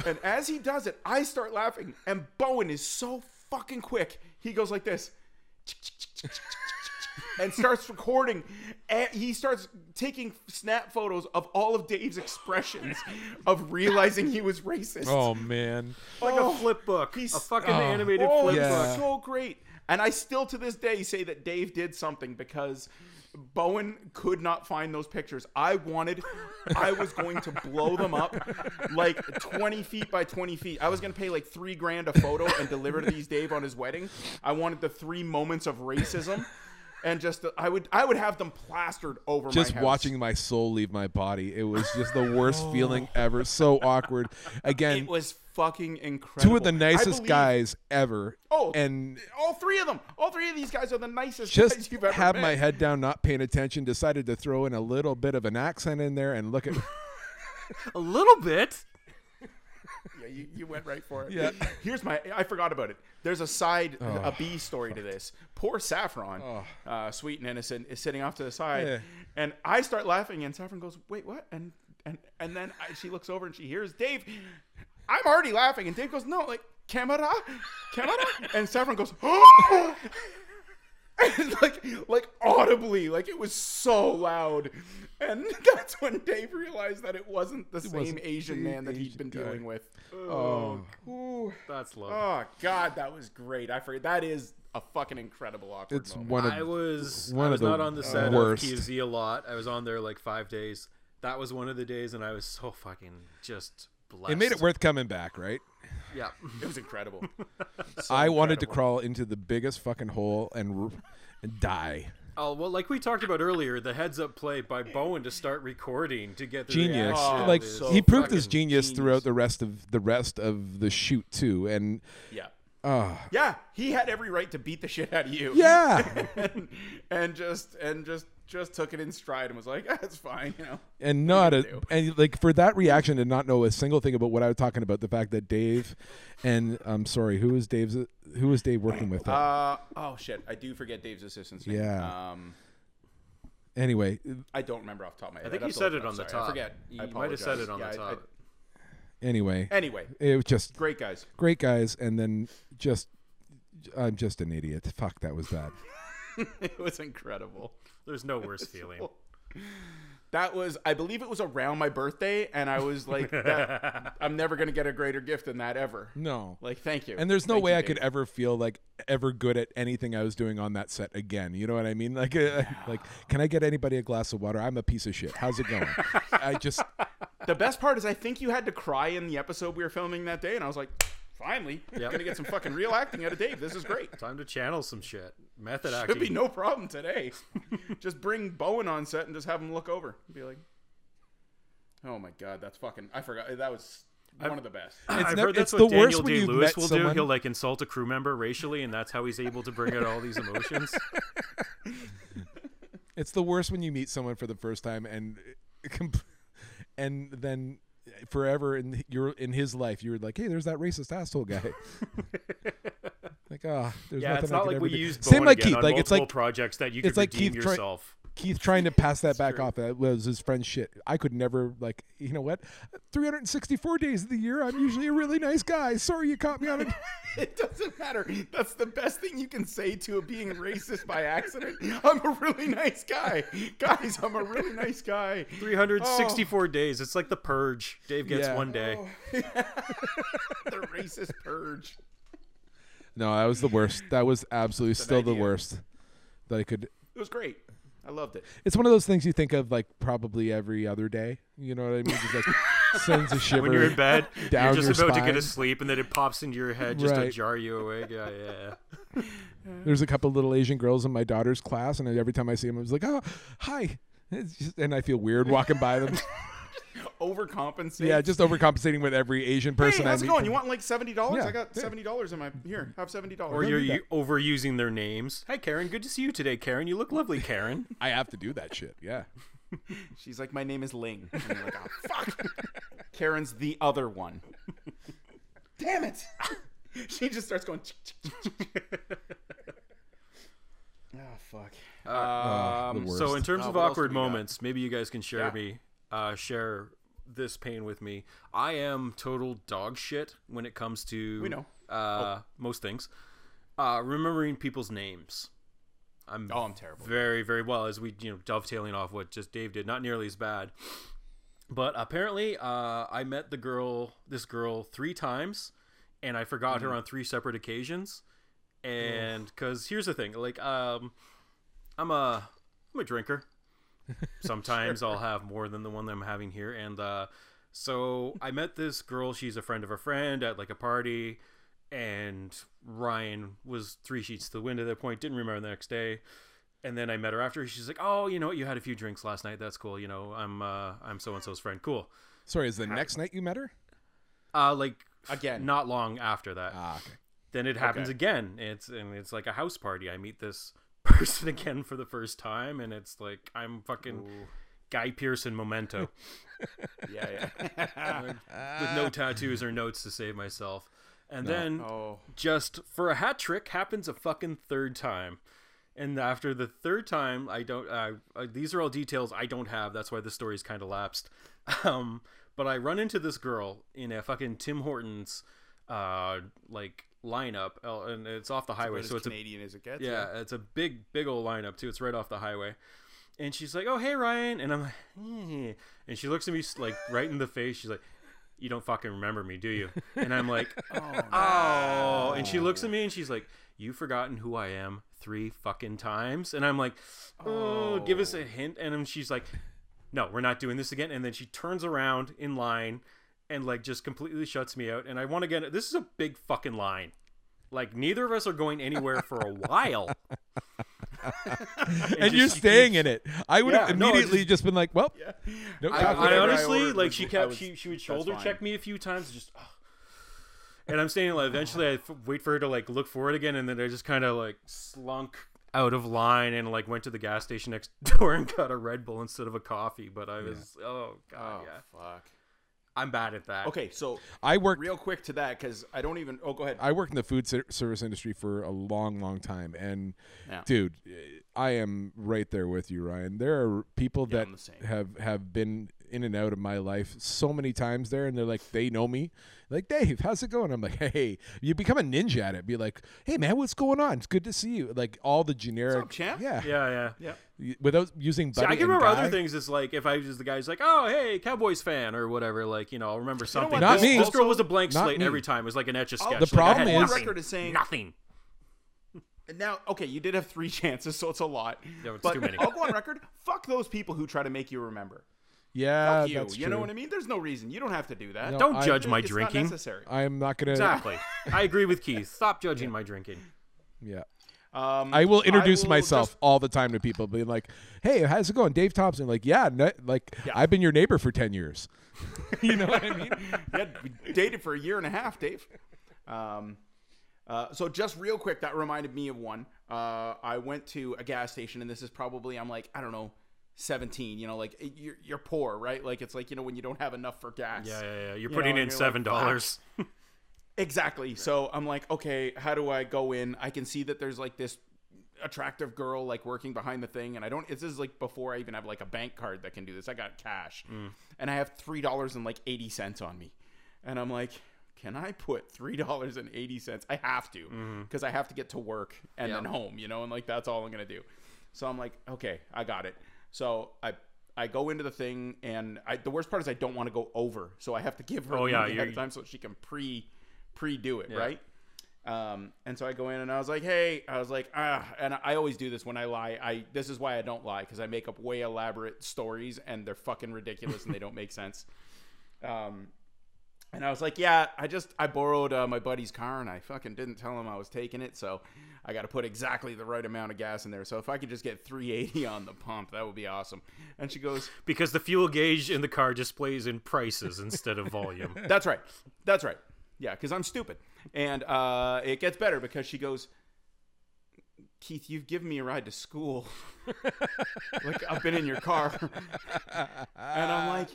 and as he does it, I start laughing. And Bowen is so fucking quick. He goes like this. And starts recording. And he starts taking snap photos of all of Dave's expressions of realizing he was racist. Oh, man. Like a oh, flip book. He's- a fucking Oh. animated Oh, flip it's Yeah. book. so great. And I still to this day say that Dave did something because Bowen could not find those pictures. I wanted, I was going to blow them up like 20 feet by 20 feet. I was going to pay like three grand a photo and deliver to these Dave on his wedding. I wanted the three moments of racism. And just, I would, I would have them plastered over Just my house. watching my soul leave my body. It was just the worst oh. feeling ever. So awkward. Again, It was fucking incredible. two of the nicest believe- guys ever. Oh, and all three of them. All three of these guys are the nicest guys just you've ever have met. my head down, not paying attention. Decided to throw in a little bit of an accent in there and look at. A little bit. Yeah, you, you went right for it. Yeah. Here's my. I forgot about it. There's a side, Oh. a B story to this. Poor Saffron, uh, sweet and innocent, is sitting off to the side, Yeah. and I start laughing, and Saffron goes, "Wait, what?" And and and then I, she looks over and she hears Dave. I'm already laughing, and Dave goes, "No, like camera, camera," and Saffron goes, "Oh!" And like like audibly, like it was so loud. And that's when Dave realized that it wasn't the same wasn't Asian man that he'd been guy. dealing with. Oh, Ooh. That's love. Oh God, that was great. I forget that is a fucking incredible awkward it's moment. one of I was one I of was the not on the set worst. of KZ a lot. I was on there like five days. That was one of the days, and I was so fucking just blessed. It made it worth coming back, right? Yeah. It was incredible. I wanted to crawl into the biggest fucking hole and r- and die. Oh well, like we talked about earlier, the heads up play by Bowen to start recording to get the genius. reaction like so he proved his genius, genius. throughout the rest of the rest of the shoot too. And Yeah. uh Yeah, he had every right to beat the shit out of you. yeah. and, and just and just just took it in stride and was like, "That's fine," you know. and not a do? and like for that reaction to not know a single thing about what I was talking about, the fact that Dave and I'm sorry, who was Dave's who was Dave working with? Uh oh shit, I do forget Dave's assistant's name. Yeah. Um, anyway, I don't remember off the top of my head. I think you said look it up. on the Sorry, I top. forget. You I might have said it on apologize. the Yeah, I- top. anyway, anyway, it was just great guys. great guys, and then just I'm just an idiot. Fuck, that was bad. it was incredible. There's no worse feeling. That was, I believe it was around my birthday, and I was like, that, I'm never gonna get a greater gift than that ever. No. Like, thank you. And there's no Thank way you, I could ever feel like ever good at anything I was doing on that set again. You know what I mean? Like, uh, like, can I get anybody a glass of water? I'm a piece of shit. How's it going? I just, The best part is, I think you had to cry in the episode we were filming that day, and I was like, finally, I'm gonna get some fucking real acting out of Dave. This is great. Time to channel some shit. Method Should acting. be no problem today. just bring Bowen on set and just have him look over. Be like, oh my god, that's fucking. I forgot that was one of the best. I've never- heard that's it's what the worst Daniel when Day you've Lewis met will someone- do. He'll like insult a crew member racially, and that's how he's able to bring out all these emotions. it's the worst when you meet someone for the first time and, and then forever in your in his life you're like, hey, there's that racist asshole guy. like, ah, there's yeah, nothing it's not could like ever we do. use Same like Keith. Like it's like projects that you it's could like redeem Keith try- Keith trying to pass that back off. That was his friend's shit. I could never like, you know what? 364 days of the year, I'm usually a really nice guy. Sorry you caught me on it. It doesn't matter. That's the best thing you can say to a being racist by accident. I'm a really nice guy, guys. I'm a really nice guy. 364 days. It's like the purge. Dave gets Yeah. one day. The racist purge. No, that was the worst. That was absolutely still the idea. worst. That I could. It was great. I loved it. It's one of those things you think of like probably every other day. You know what I mean? Just like sends a shiver. When you're in bed, down you're just your about to get spine. asleep, and then it pops into your head just to Right. jar you awake. Yeah, yeah. There's a couple little Asian girls in my daughter's class, and every time I see them, I was like, "Oh, hi," It's just- and I feel weird walking by them. Overcompensate. yeah, just overcompensating with every Asian person. Hey, how's I it meet. going? You want like seventy dollars? Yeah, I got yeah. seventy dollars in my here. Have seventy dollars. Or you're do u- overusing their names. Hi, Karen. Good to see you today, Karen. You look lovely, Karen. I have to do that shit. Yeah. She's like, my name is Ling. And you're like, oh fuck. Karen's the other one. Damn it. she just starts going. oh fuck. Oh, Um, worst. So, in terms Oh, of awkward do we got? moments, maybe you guys can share Yeah. me, uh, share this pain with me. I am total dog shit when it comes to We know. uh, most things. Uh, remembering people's names. I'm Oh, I'm terrible. very very well as we you know dovetailing off what just Dave did. Not nearly as bad, but apparently uh, I met the girl, this girl, three times, and I forgot Mm-hmm. her on three separate occasions. And because here's the thing, like um, I'm a I'm a drinker. Sometimes I'll have more than the one that I'm having here, and uh, so I met this girl. She's a friend of a friend at like a party, and Ryan was three sheets to the wind at that point. Didn't remember the next day, and then I met her after. She's like, "Oh, you know what? You had a few drinks last night. That's cool. You know, I'm uh, I'm so and so's friend. Cool." Sorry, is the next night you met her? Uh, like Again. not long after that. Ah, okay. then it happens Okay. again. It's and it's like a house party. I meet this person again for the first time, and it's like I'm fucking Guy Pearce in Memento Yeah, yeah. with no tattoos or notes to save myself. And then oh. just for a hat trick happens a fucking third time. And after the third time, I don't. Uh, these are all details I don't have. That's why the story's kind of lapsed. Um, but I run into this girl in a fucking Tim Hortons, uh, like lineup, and it's off the highway, so it's a Canadian as it gets. yeah, it's a big, big old lineup too. It's right off the highway. And she's like, "Oh, hey, Ryan," and I'm like, "Eh." and she looks at me like right in the face. She's like, "You don't fucking remember me, do you?" And I'm like, "Oh," and she looks at me and she's like, "You've forgotten who I am three fucking times," and I'm like, "Oh, give us a hint." And she's like, "No, we're not doing this again." And then she turns around in line and like just completely shuts me out. And I want to get this is a big fucking line. Like neither of us are going anywhere for a while. and you're staying in it. I would have Yeah, no, immediately just- just, been like, well, no I- I, coffee. whatever I honestly ordered like she kept was- she she would shoulder check me a few times just ugh. and I'm staying like eventually I f- wait for her to like look for it again and then I just kind of like slunk out of line and like went to the gas station next door and got a Red Bull instead of a coffee but I was oh god Oh yeah fuck. I'm bad at that Okay, so I work real quick to that because I don't even. Oh, go ahead. I worked in the food service industry for a long, long time, and Yeah. dude, eh, I am right there with you, Ryan. There are people Yeah, that I'm the same. have have been in and out of my life so many times there, and they're like, they know me, like Dave, how's it going? I'm like, hey, you become a ninja at it. Be like, hey man, what's going on? It's good to see you. Like all the generic, up, champ? yeah, yeah yeah yeah. Without using. See, I can remember guy. other things. It's like if I was the guy's like, "Oh, hey, Cowboys fan" or whatever. Like you know, I'll remember something. what? Not this, me. This girl Also- was a blank slate me. every time. It was like an etch a I'll- sketch. The Like, problem had is- nothing. record is saying- nothing. And Now, okay, you did have three chances, so it's a lot. Yeah, it's but too many. I'll go on record. Fuck those people who try to make you remember. Yeah, Fuck you. that's You know what I mean? There's no reason. You don't have to do that. No, Don't I- judge my It's not drinking. necessary. I'm not gonna. Exactly. I agree with Keith. Stop judging my drinking. Yeah. Um, I will introduce will myself just- all the time to people, being like, "Hey, how's it going, Dave Thompson?" Like, yeah, no, like Yeah. I've been your neighbor for ten years. you know what I mean? yeah, we dated for a year and a half, Dave. Um, uh, so just real quick, that reminded me of one. Uh, I went to a gas station, and this is probably I'm like I don't know, 17. You know, like you're, you're poor, right? Like it's like you know when you don't have enough for gas. Yeah, yeah, yeah. You're You putting know, in you're like, seven dollars. Exactly. So I'm like, okay, how do I go in? I can see that there's like this attractive girl like working behind the thing, and I don't. This is like before I even have like a bank card that can do this. I got cash, mm. and I have three dollars and like eighty cents on me, and I'm like. Can I put three dollars and eighty cents? I have to mm-hmm. because I have to get to work and then home, you know, and like that's all I'm gonna do. So I'm like, okay, I got it. So I I go into the thing, and I, the worst part is I don't want to go over, so I have to give her Oh, yeah, ahead of time so she can pre pre do it, Yeah. right? Um, and so I go in and I was like, hey, I was like, ah, and I always do this when I lie. I this is why I don't lie because I make up way elaborate stories and they're fucking ridiculous and they don't make sense. Um, and I was like, yeah, I just I borrowed uh, my buddy's car and I fucking didn't tell him I was taking it, so I got to put exactly the right amount of gas in there. So if I could just get 380 on the pump, that would be awesome. And she goes, because the fuel gauge in the car displays in prices instead of volume. That's right. That's right. Yeah, because I'm stupid. And uh, it gets better because she goes, Keith, you've given me a ride to school. like I've been in your car. and I'm like,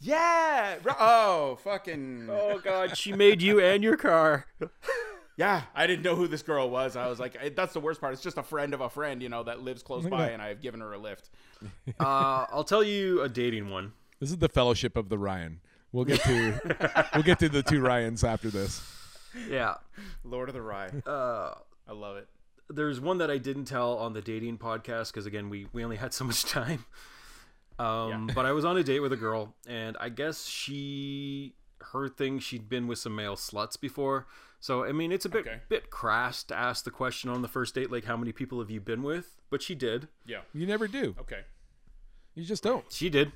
yeah. Oh, fucking. oh God, she made you and your car. Yeah, I didn't know who this girl was. I was like, that's the worst part. It's just a friend of a friend, you know, that lives close by, that. and I've given her a lift. Uh, I'll tell you a dating one. This is the fellowship of the Ryan. We'll get to we'll get to the two Ryans after this. Yeah. Lord of the Rye. Uh, I love it. There's one that I didn't tell on the dating podcast because again we we only had so much time. Um, but I was on a date with a girl, and I guess she her thing she'd been with some male sluts before. So I mean, it's a bit Okay. bit crass to ask the question on the first date, like how many people have you been with? But she did. Yeah. You never do. Okay. You just don't. She did.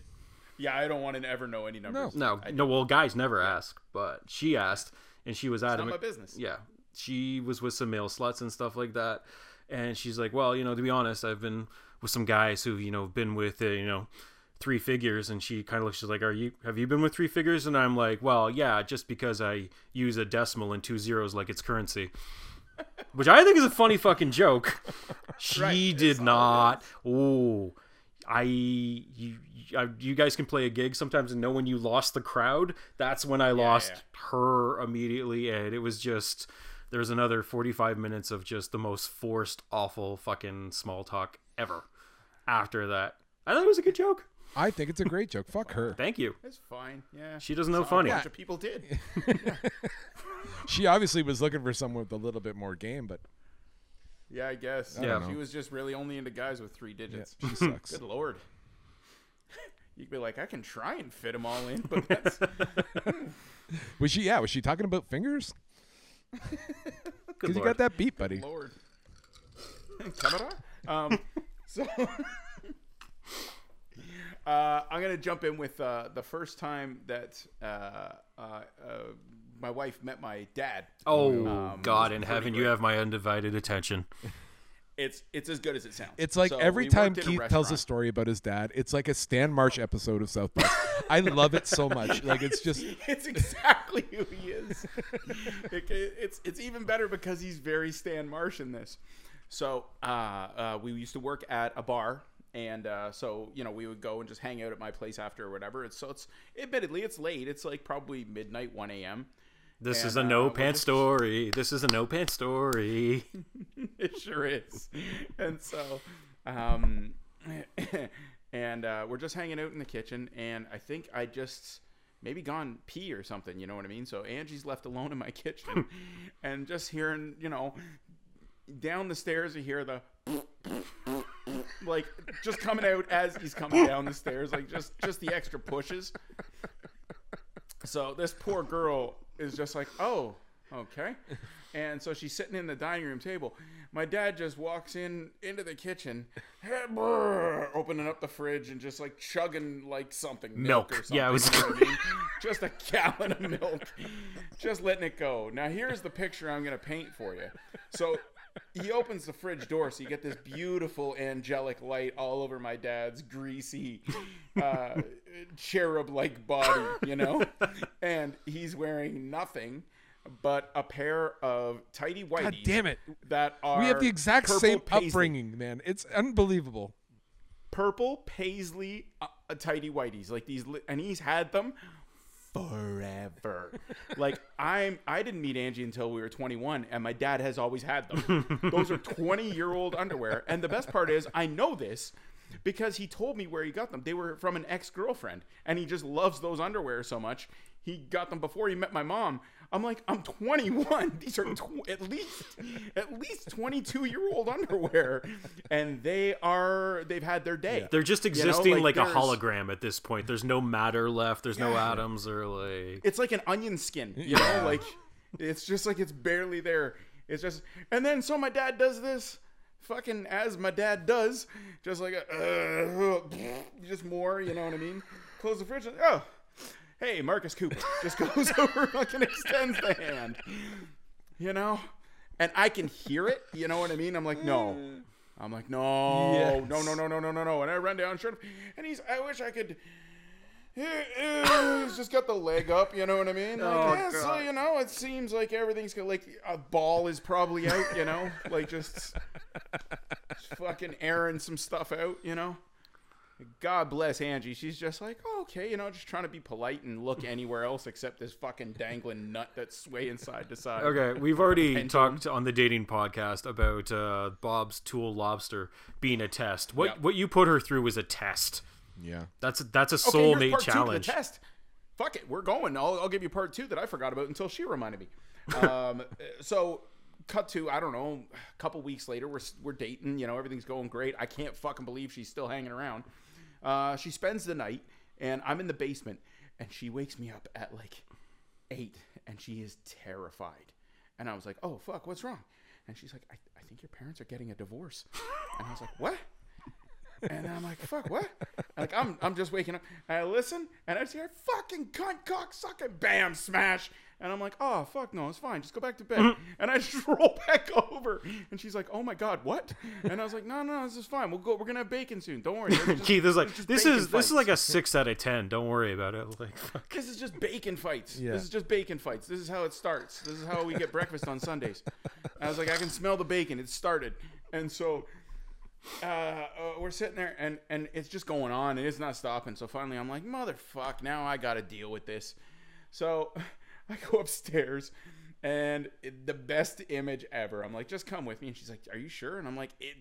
Yeah, I don't want to ever know any numbers. No, no. no Well, guys never ask, but she asked, and she was Not adamant. my business. Yeah, she was with some male sluts and stuff like that, and she's like, "Well, you know, to be honest, I've been with some guys who, you know, been with, uh, you know, three figures." And she kind of looks, she's like, "Are you? Have you been with three figures?" And I'm like, "Well, yeah, just because I use a decimal and two zeros like it's currency." Which I think is a funny fucking joke. She Right, did it's all it not. Oh, I you I, you guys can play a gig sometimes and know when you lost the crowd. That's when I lost yeah. her immediately, and it was just there was another forty five minutes of just the most forced, awful fucking small talk ever. After that, I thought it was a good joke. I think it's a great joke. Fuck her. Thank you. It's fine. Yeah. She doesn't know So funny. A bunch of people did. She obviously was looking for someone with a little bit more game, but Yeah, I guess. don't She was just really only into guys with three digits. she sucks. Good lord. You'd be like, I can try and fit them all in, but that's Was she? Yeah. Was she talking about fingers? Good Because you got that beat, buddy. lord. Camera? Um, so uh, I'm gonna jump in with uh, the first time that uh, uh, uh, my wife met my dad. Oh Um, God in heaven, pretty you have my undivided attention. It's it's as good as it sounds. It's like So every time Keith tells a story about his dad, it's like a Stan Marsh episode of South Park. I love it so much. Like it's just it's exactly who he is. It- it's it's even better because he's very Stan Marsh in this. So uh, uh, we used to work at a bar, and uh, so you know we would go and just hang out at my place after or whatever. It's so it's admittedly it's late. It's like probably midnight, one a.m. This And, is a uh, no we're pants story. This is a no pants story. it sure is. And so, um, and uh, we're just hanging out in the kitchen, and I think I just maybe gone pee or something. You know what I mean? So Angie's left alone in my kitchen, and just hearing, you know, down the stairs, you hear the. Like just coming out as he's coming down the stairs, like just just the extra pushes. So this poor girl is just like, oh, okay. And so she's sitting in the dining room table. My dad just walks in into the kitchen, opening up the fridge and just like chugging like something milk, Milk. or something. Yeah, it was- you know I mean? just a gallon of milk, just letting it go. Now here's the picture I'm gonna paint for you. So he opens the fridge door, so you get this beautiful angelic light all over my dad's greasy, uh, cherub-like body, you know, and he's wearing nothing but a pair of tidy whities. God damn it. That are We have the exact same paisley- upbringing, man. It's unbelievable. Purple paisley uh, uh, tidy whities, like these, li- and he's had them forever. like I'm, I didn't meet Angie until we were 21, and my dad has always had them. Those are 20 year old underwear, and the best part is I know this because he told me where he got them. They were from an ex girlfriend, and he just loves those underwear so much. He got them before he met my mom. I'm like, I'm 21. These are tw- at least at least 22 year old underwear, and they are they've had their day. They're just You know, existing like, a hologram at this point. There's no matter left. There's no atoms or like. It's like an onion skin, you know, like it's just like it's barely there. It's just, and then so my dad does this, fucking as my dad does, just like a, uh, just more, you know what I mean? Close the fridge. And, oh, hey, Marcus Cooper just goes over, fucking extends the hand, you know, and I can hear it. You know what I mean? I'm like, no. I'm like, no, Yes. no, no, no, no, no, no, no. And I run down, and he's. I wish I could. He's just got the leg up, you know what I mean? Like, Oh, yeah, so you know, it seems like everything's got like a ball is probably out, you know, like just, just fucking airing some stuff out, you know. God bless Angie. She's just like, oh, okay, you know, just trying to be polite and look anywhere else except this fucking dangling nut that's swaying side to side. Okay, we've already talked on the dating podcast about uh, Bob's tool lobster being a test. What Yep. what you put her through was a test. Yeah. That's that's a Okay, here's soulmate two challenge. the test. Fuck it, we're going. I'll, I'll give you part two that I forgot about until she reminded me. Um, so, cut to I don't know, a couple weeks later, we're we're dating. You know, everything's going great. I can't fucking believe she's still hanging around. Uh, she spends the night, and I'm in the basement, and she wakes me up at like eight, and she is terrified. And I was like, "Oh fuck, what's wrong?" And she's like, "I, I think your parents are getting a divorce." And I was like, "What?" And I'm like, fuck, what? Like, I'm, I'm just waking up. And I listen, and I just hear, fucking cunt, cock, sucking, bam, smash. And I'm like, oh, fuck, no, it's fine. Just go back to bed. and I just roll back over. And she's like, oh my God, what? And I was like, no, no, no this is fine. We'll go. We're going to have bacon soon. Don't worry. It's just- Keith is like, this bacon is this is like a six out of ten. Don't worry about it. Like, fuck. This is just bacon fights. Yeah. This is just bacon fights. This is how it starts. This is how we get breakfast on Sundays. I was like, I can smell the bacon. It started. And so uh, uh, we're sitting there and, and it's just going on and it's not stopping. So finally I'm like, motherfuck, now I got to deal with this. So I go upstairs and it, the best image ever. I'm like, just come with me. And she's like, are you sure? And I'm like, it,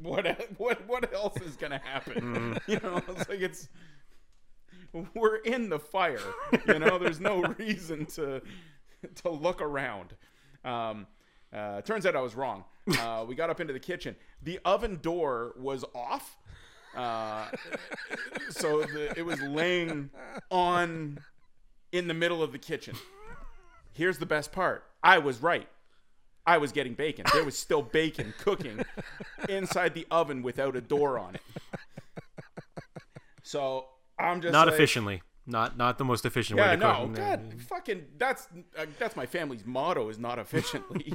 what, what, what else is going to happen? You know, it's like, it's, we're in the fire. You know, there's no reason to to look around. Um, uh, turns out I was wrong. Uh, we got up into the kitchen. The oven door was off, uh, so the, it was laying on in the middle of the kitchen. Here's the best part. I was right. I was getting bacon. There was still bacon cooking inside the oven without a door on it. So I'm just not like, efficiently. Not not the most efficient yeah, way to cook. Yeah, no, cook. God, fucking, that's uh, that's my family's motto is not efficiently.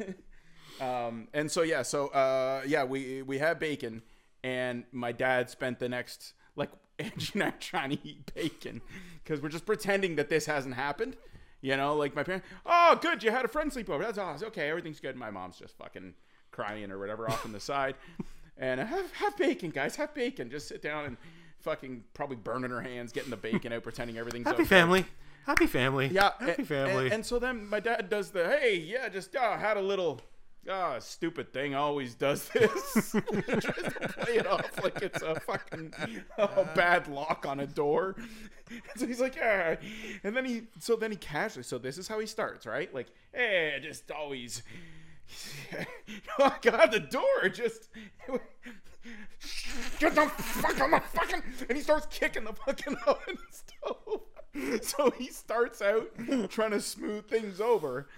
Um, and so yeah, so uh, yeah, we we had bacon, and my dad spent the next like Angie and I trying to eat bacon because we're just pretending that this hasn't happened. You know, like my parents. Oh, good, you had a friend sleep over. That's awesome. Okay, everything's good. My mom's just fucking crying or whatever off on the side, and uh, have have bacon, guys. Have bacon. Just sit down and fucking probably burning her hands, getting the bacon out, pretending everything's Happy okay. family. Happy family. Yeah, Happy and, family. And, and so then my dad does the hey, yeah, just uh, had a little ah stupid thing. Always does this. Tries to play it off like it's a fucking a bad lock on a door. So he's like, yeah, and then he so then he casually. So this is how he starts, right? Like, hey, just always. oh God, the door just. Get the fuck on the fucking. And he starts kicking the fucking oven stove. So he starts out trying to smooth things over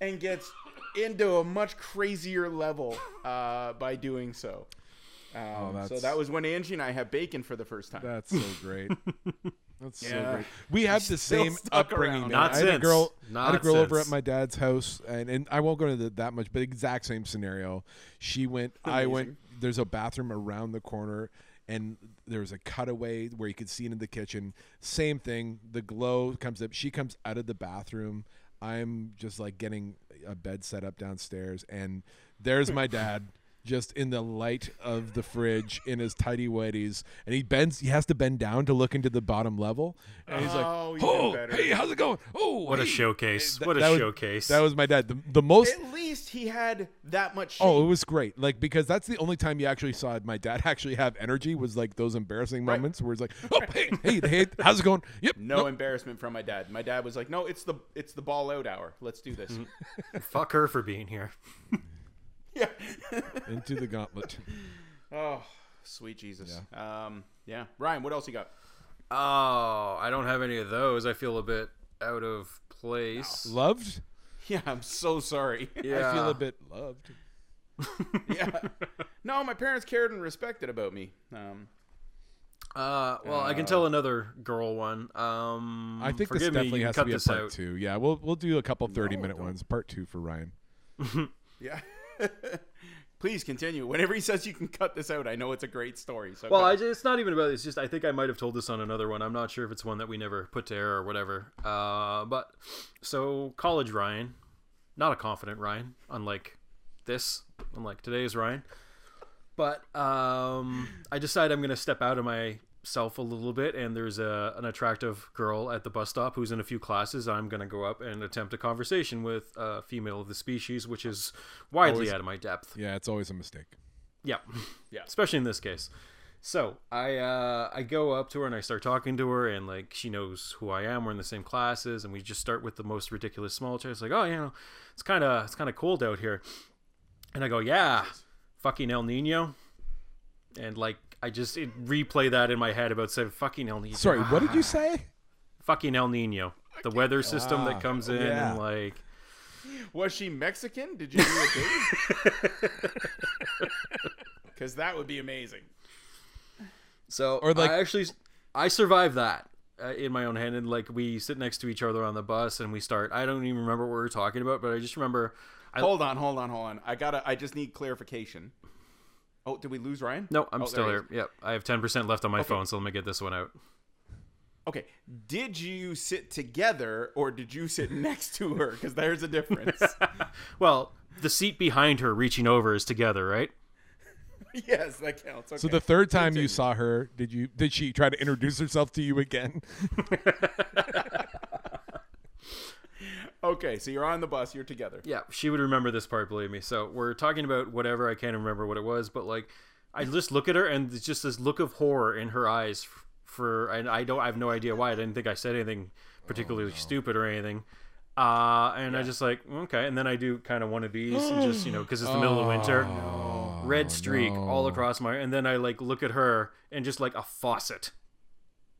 and gets into a much crazier level uh, by doing so. Um, so that's- that was when Angie and I had bacon for the first time. That's so great. That's so great. We have the same upbringing. around. man. Not I had a since. girl. I had a Not girl over at my dad's house, and, and I won't go into the, that much, but exact same scenario. She went. I went. There's a bathroom around the corner, and there was a cutaway where you could see into the kitchen. Same thing. The glow comes up. She comes out of the bathroom. I'm just like getting a bed set up downstairs, and there's my dad. Just in the light of the fridge in his tidy whities, and he bends. He has to bend down to look into the bottom level, and he's like, Oh, "Oh, hey, how's it going? Oh, what a hey." showcase. That- what a that was- showcase. That was my dad. The, the most. At least he had that much. Oh, it was great. Like because that's the only time you actually saw my dad actually have energy was like those embarrassing Right. moments where it's like, oh, hey, hey, hey, how's it going? Yep. no nope. embarrassment from my dad. My dad was like, "No, it's the it's the ball out hour. Let's do this." Mm-hmm. Fuck her for being here. Yeah. into the gauntlet. oh, sweet Jesus. Um, yeah. Ryan, what else you got? Oh, I don't have any of those. I feel a bit out of place. Loved. Yeah, I'm so sorry. Yeah. I feel a bit loved. yeah. No, my parents cared and respected about me. Um, Uh, well, I can tell another girl one. Um, I think this forgive me, definitely you has to cut be a part out. two. Yeah, we'll we'll do a couple 30 minute don't. ones. Part two for Ryan. yeah. Please continue. Whenever he says you can cut this out, I know it's a great story. So Well. I just, it's not even about. It's just I think I might have told this on another one. I'm not sure if it's one that we never put to air or whatever. Uh, but so college Ryan, not a confident Ryan, unlike this, unlike today's Ryan. But um, I decide I'm going to step out of myself a little bit, and there's a an attractive girl at the bus stop who's in a few classes. I'm going to go up and attempt a conversation with a female of the species, which is widely Always- out of my depth. Yeah, it's always a mistake. Yeah. Yeah. Especially in this case. So I uh, I go up to her and I start talking to her and like she knows who I am. We're in the same classes and we just start with the most ridiculous small chat. It's like, oh, you know, it's kind of it's kind of cold out here. And I go, yeah, fucking El Nino. And like I just it, replay that in my head about saying fucking El Nino. Sorry, what did you say? Fucking El Nino, the weather system Ah, that comes in yeah. and like was she Mexican? Did you do a date? Because that would be amazing. So, Or, like- I actually, I survived that uh, in my own head, and like we sit next to each other on the bus, and we start. I don't even remember what we were talking about, but I just remember. I, Hold on, hold on, hold on. I gotta. I just need clarification. Oh, did we lose Ryan? no, I'm Oh, still there he here. Yep, I have ten percent left on my phone, so let me get this one out. Okay. Did you sit together or did you sit next to her? Because there's a difference. Well, the seat behind her reaching over is together, right? yes, that counts. Okay. So the third time Continue. you saw her, did you did she try to introduce herself to you again? Okay, so you're on the bus. You're together. Yeah, she would remember this part, believe me. So we're talking about whatever I can't remember what it was, but like I just look at her and it's just this look of horror in her eyes for and I don't I have no idea why. I didn't think I said anything particularly stupid or anything. Uh, and I just like okay, and then I do kind of one of these, and just you know, because it's the middle of winter, red streak all across my, and then I like look at her and just like a faucet,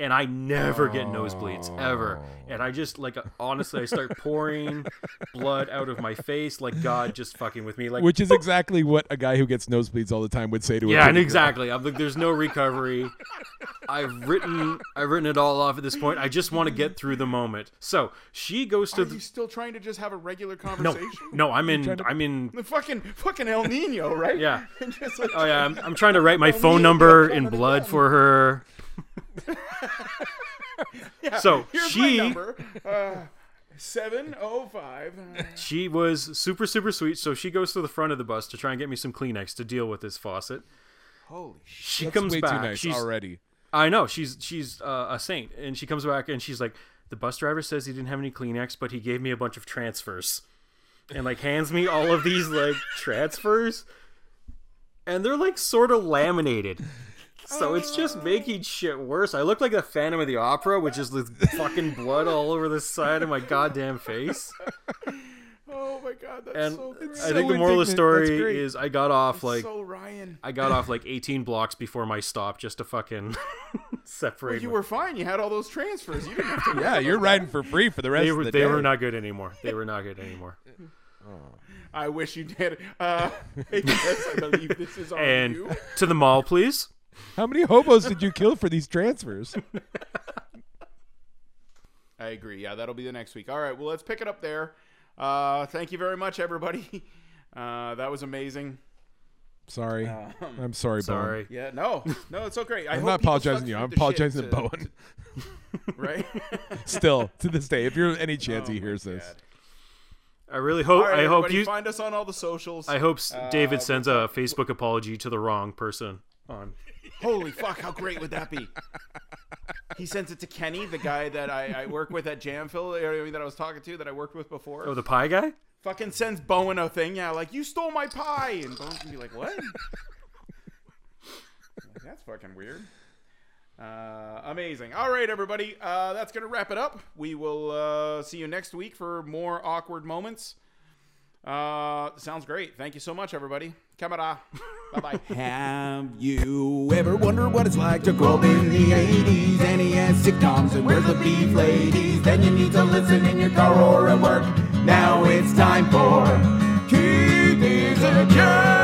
and I never get nosebleeds ever. Oh. And I just like honestly, I start pouring blood out of my face, like God just fucking with me, like Which is exactly what a guy who gets nosebleeds all the time would say to a yeah, pretty and girl. exactly. I'm like, there's no recovery. I've written, I've written it all off at this point. I just want to get through the moment. So she goes to Are the you still trying to just have a regular conversation? no. no, I'm in, to- I'm in. The fucking fucking El Nino, right? Yeah. Just like, Oh yeah, I'm, I'm trying to write my Well, phone me, number in blood again. for her. yeah, so here's my she- number. Uh, Seven oh five. She was super, super sweet. So she goes to the front of the bus to try and get me some Kleenex to deal with this faucet. Holy shit! She That's comes way back. too nice she's, already. I know she's she's uh, a saint, and she comes back and she's like, the bus driver says he didn't have any Kleenex, but he gave me a bunch of transfers, and like hands me all of these like transfers, and they're like sort of laminated. So it's just making shit worse. I look like the Phantom of the Opera, which is with fucking blood all over the side of my goddamn face. Oh my god, that's And so great. I think the moral of the story is I got off like so Ryan. I got off like 18 blocks before my stop just to fucking separate. You my- were fine. You had all those transfers. You didn't have to. Yeah, you're riding for free for the rest they of were the they day. were not good anymore. They were not good anymore. I wish you did. Uh, yes, I believe this is on And you. to the mall, please. How many hobos did you kill for these transfers? I agree. Yeah, that'll be the next week. All right. Well, let's pick it up there. Uh, thank you very much, everybody. Uh, that was amazing. Sorry, Um, I'm sorry, Bowen. Sorry. Yeah. No. No, it's okay. I I'm hope not apologizing to you. I'm apologizing shit to Bowen. Right. Still to this day, if you're any chance Oh he my hears this, I really hope. All right, I hope you. find us on all the socials. I hope s David Uh, sends a Facebook apology to the wrong person. On. Holy fuck! How great would that be? He sends it to Kenny, the guy that I, I work with at Jamfil, area that I was talking to, that I worked with before. Oh, the pie guy. Fucking sends Bowen a thing, yeah, like you stole my pie, and Bowen can be like, "What?" Like, that's fucking weird. Uh, amazing. All right, everybody. Uh, that's gonna wrap it up. We will uh, see you next week for more awkward moments. Uh, sounds great. Thank you so much, everybody. Camera. bye bye. Have you ever wondered what it's like to grow up in the 80s? NES sitcoms and where's the beef ladies? Then you need to listen in your car or at work. Now it's time for Keith is a jerk.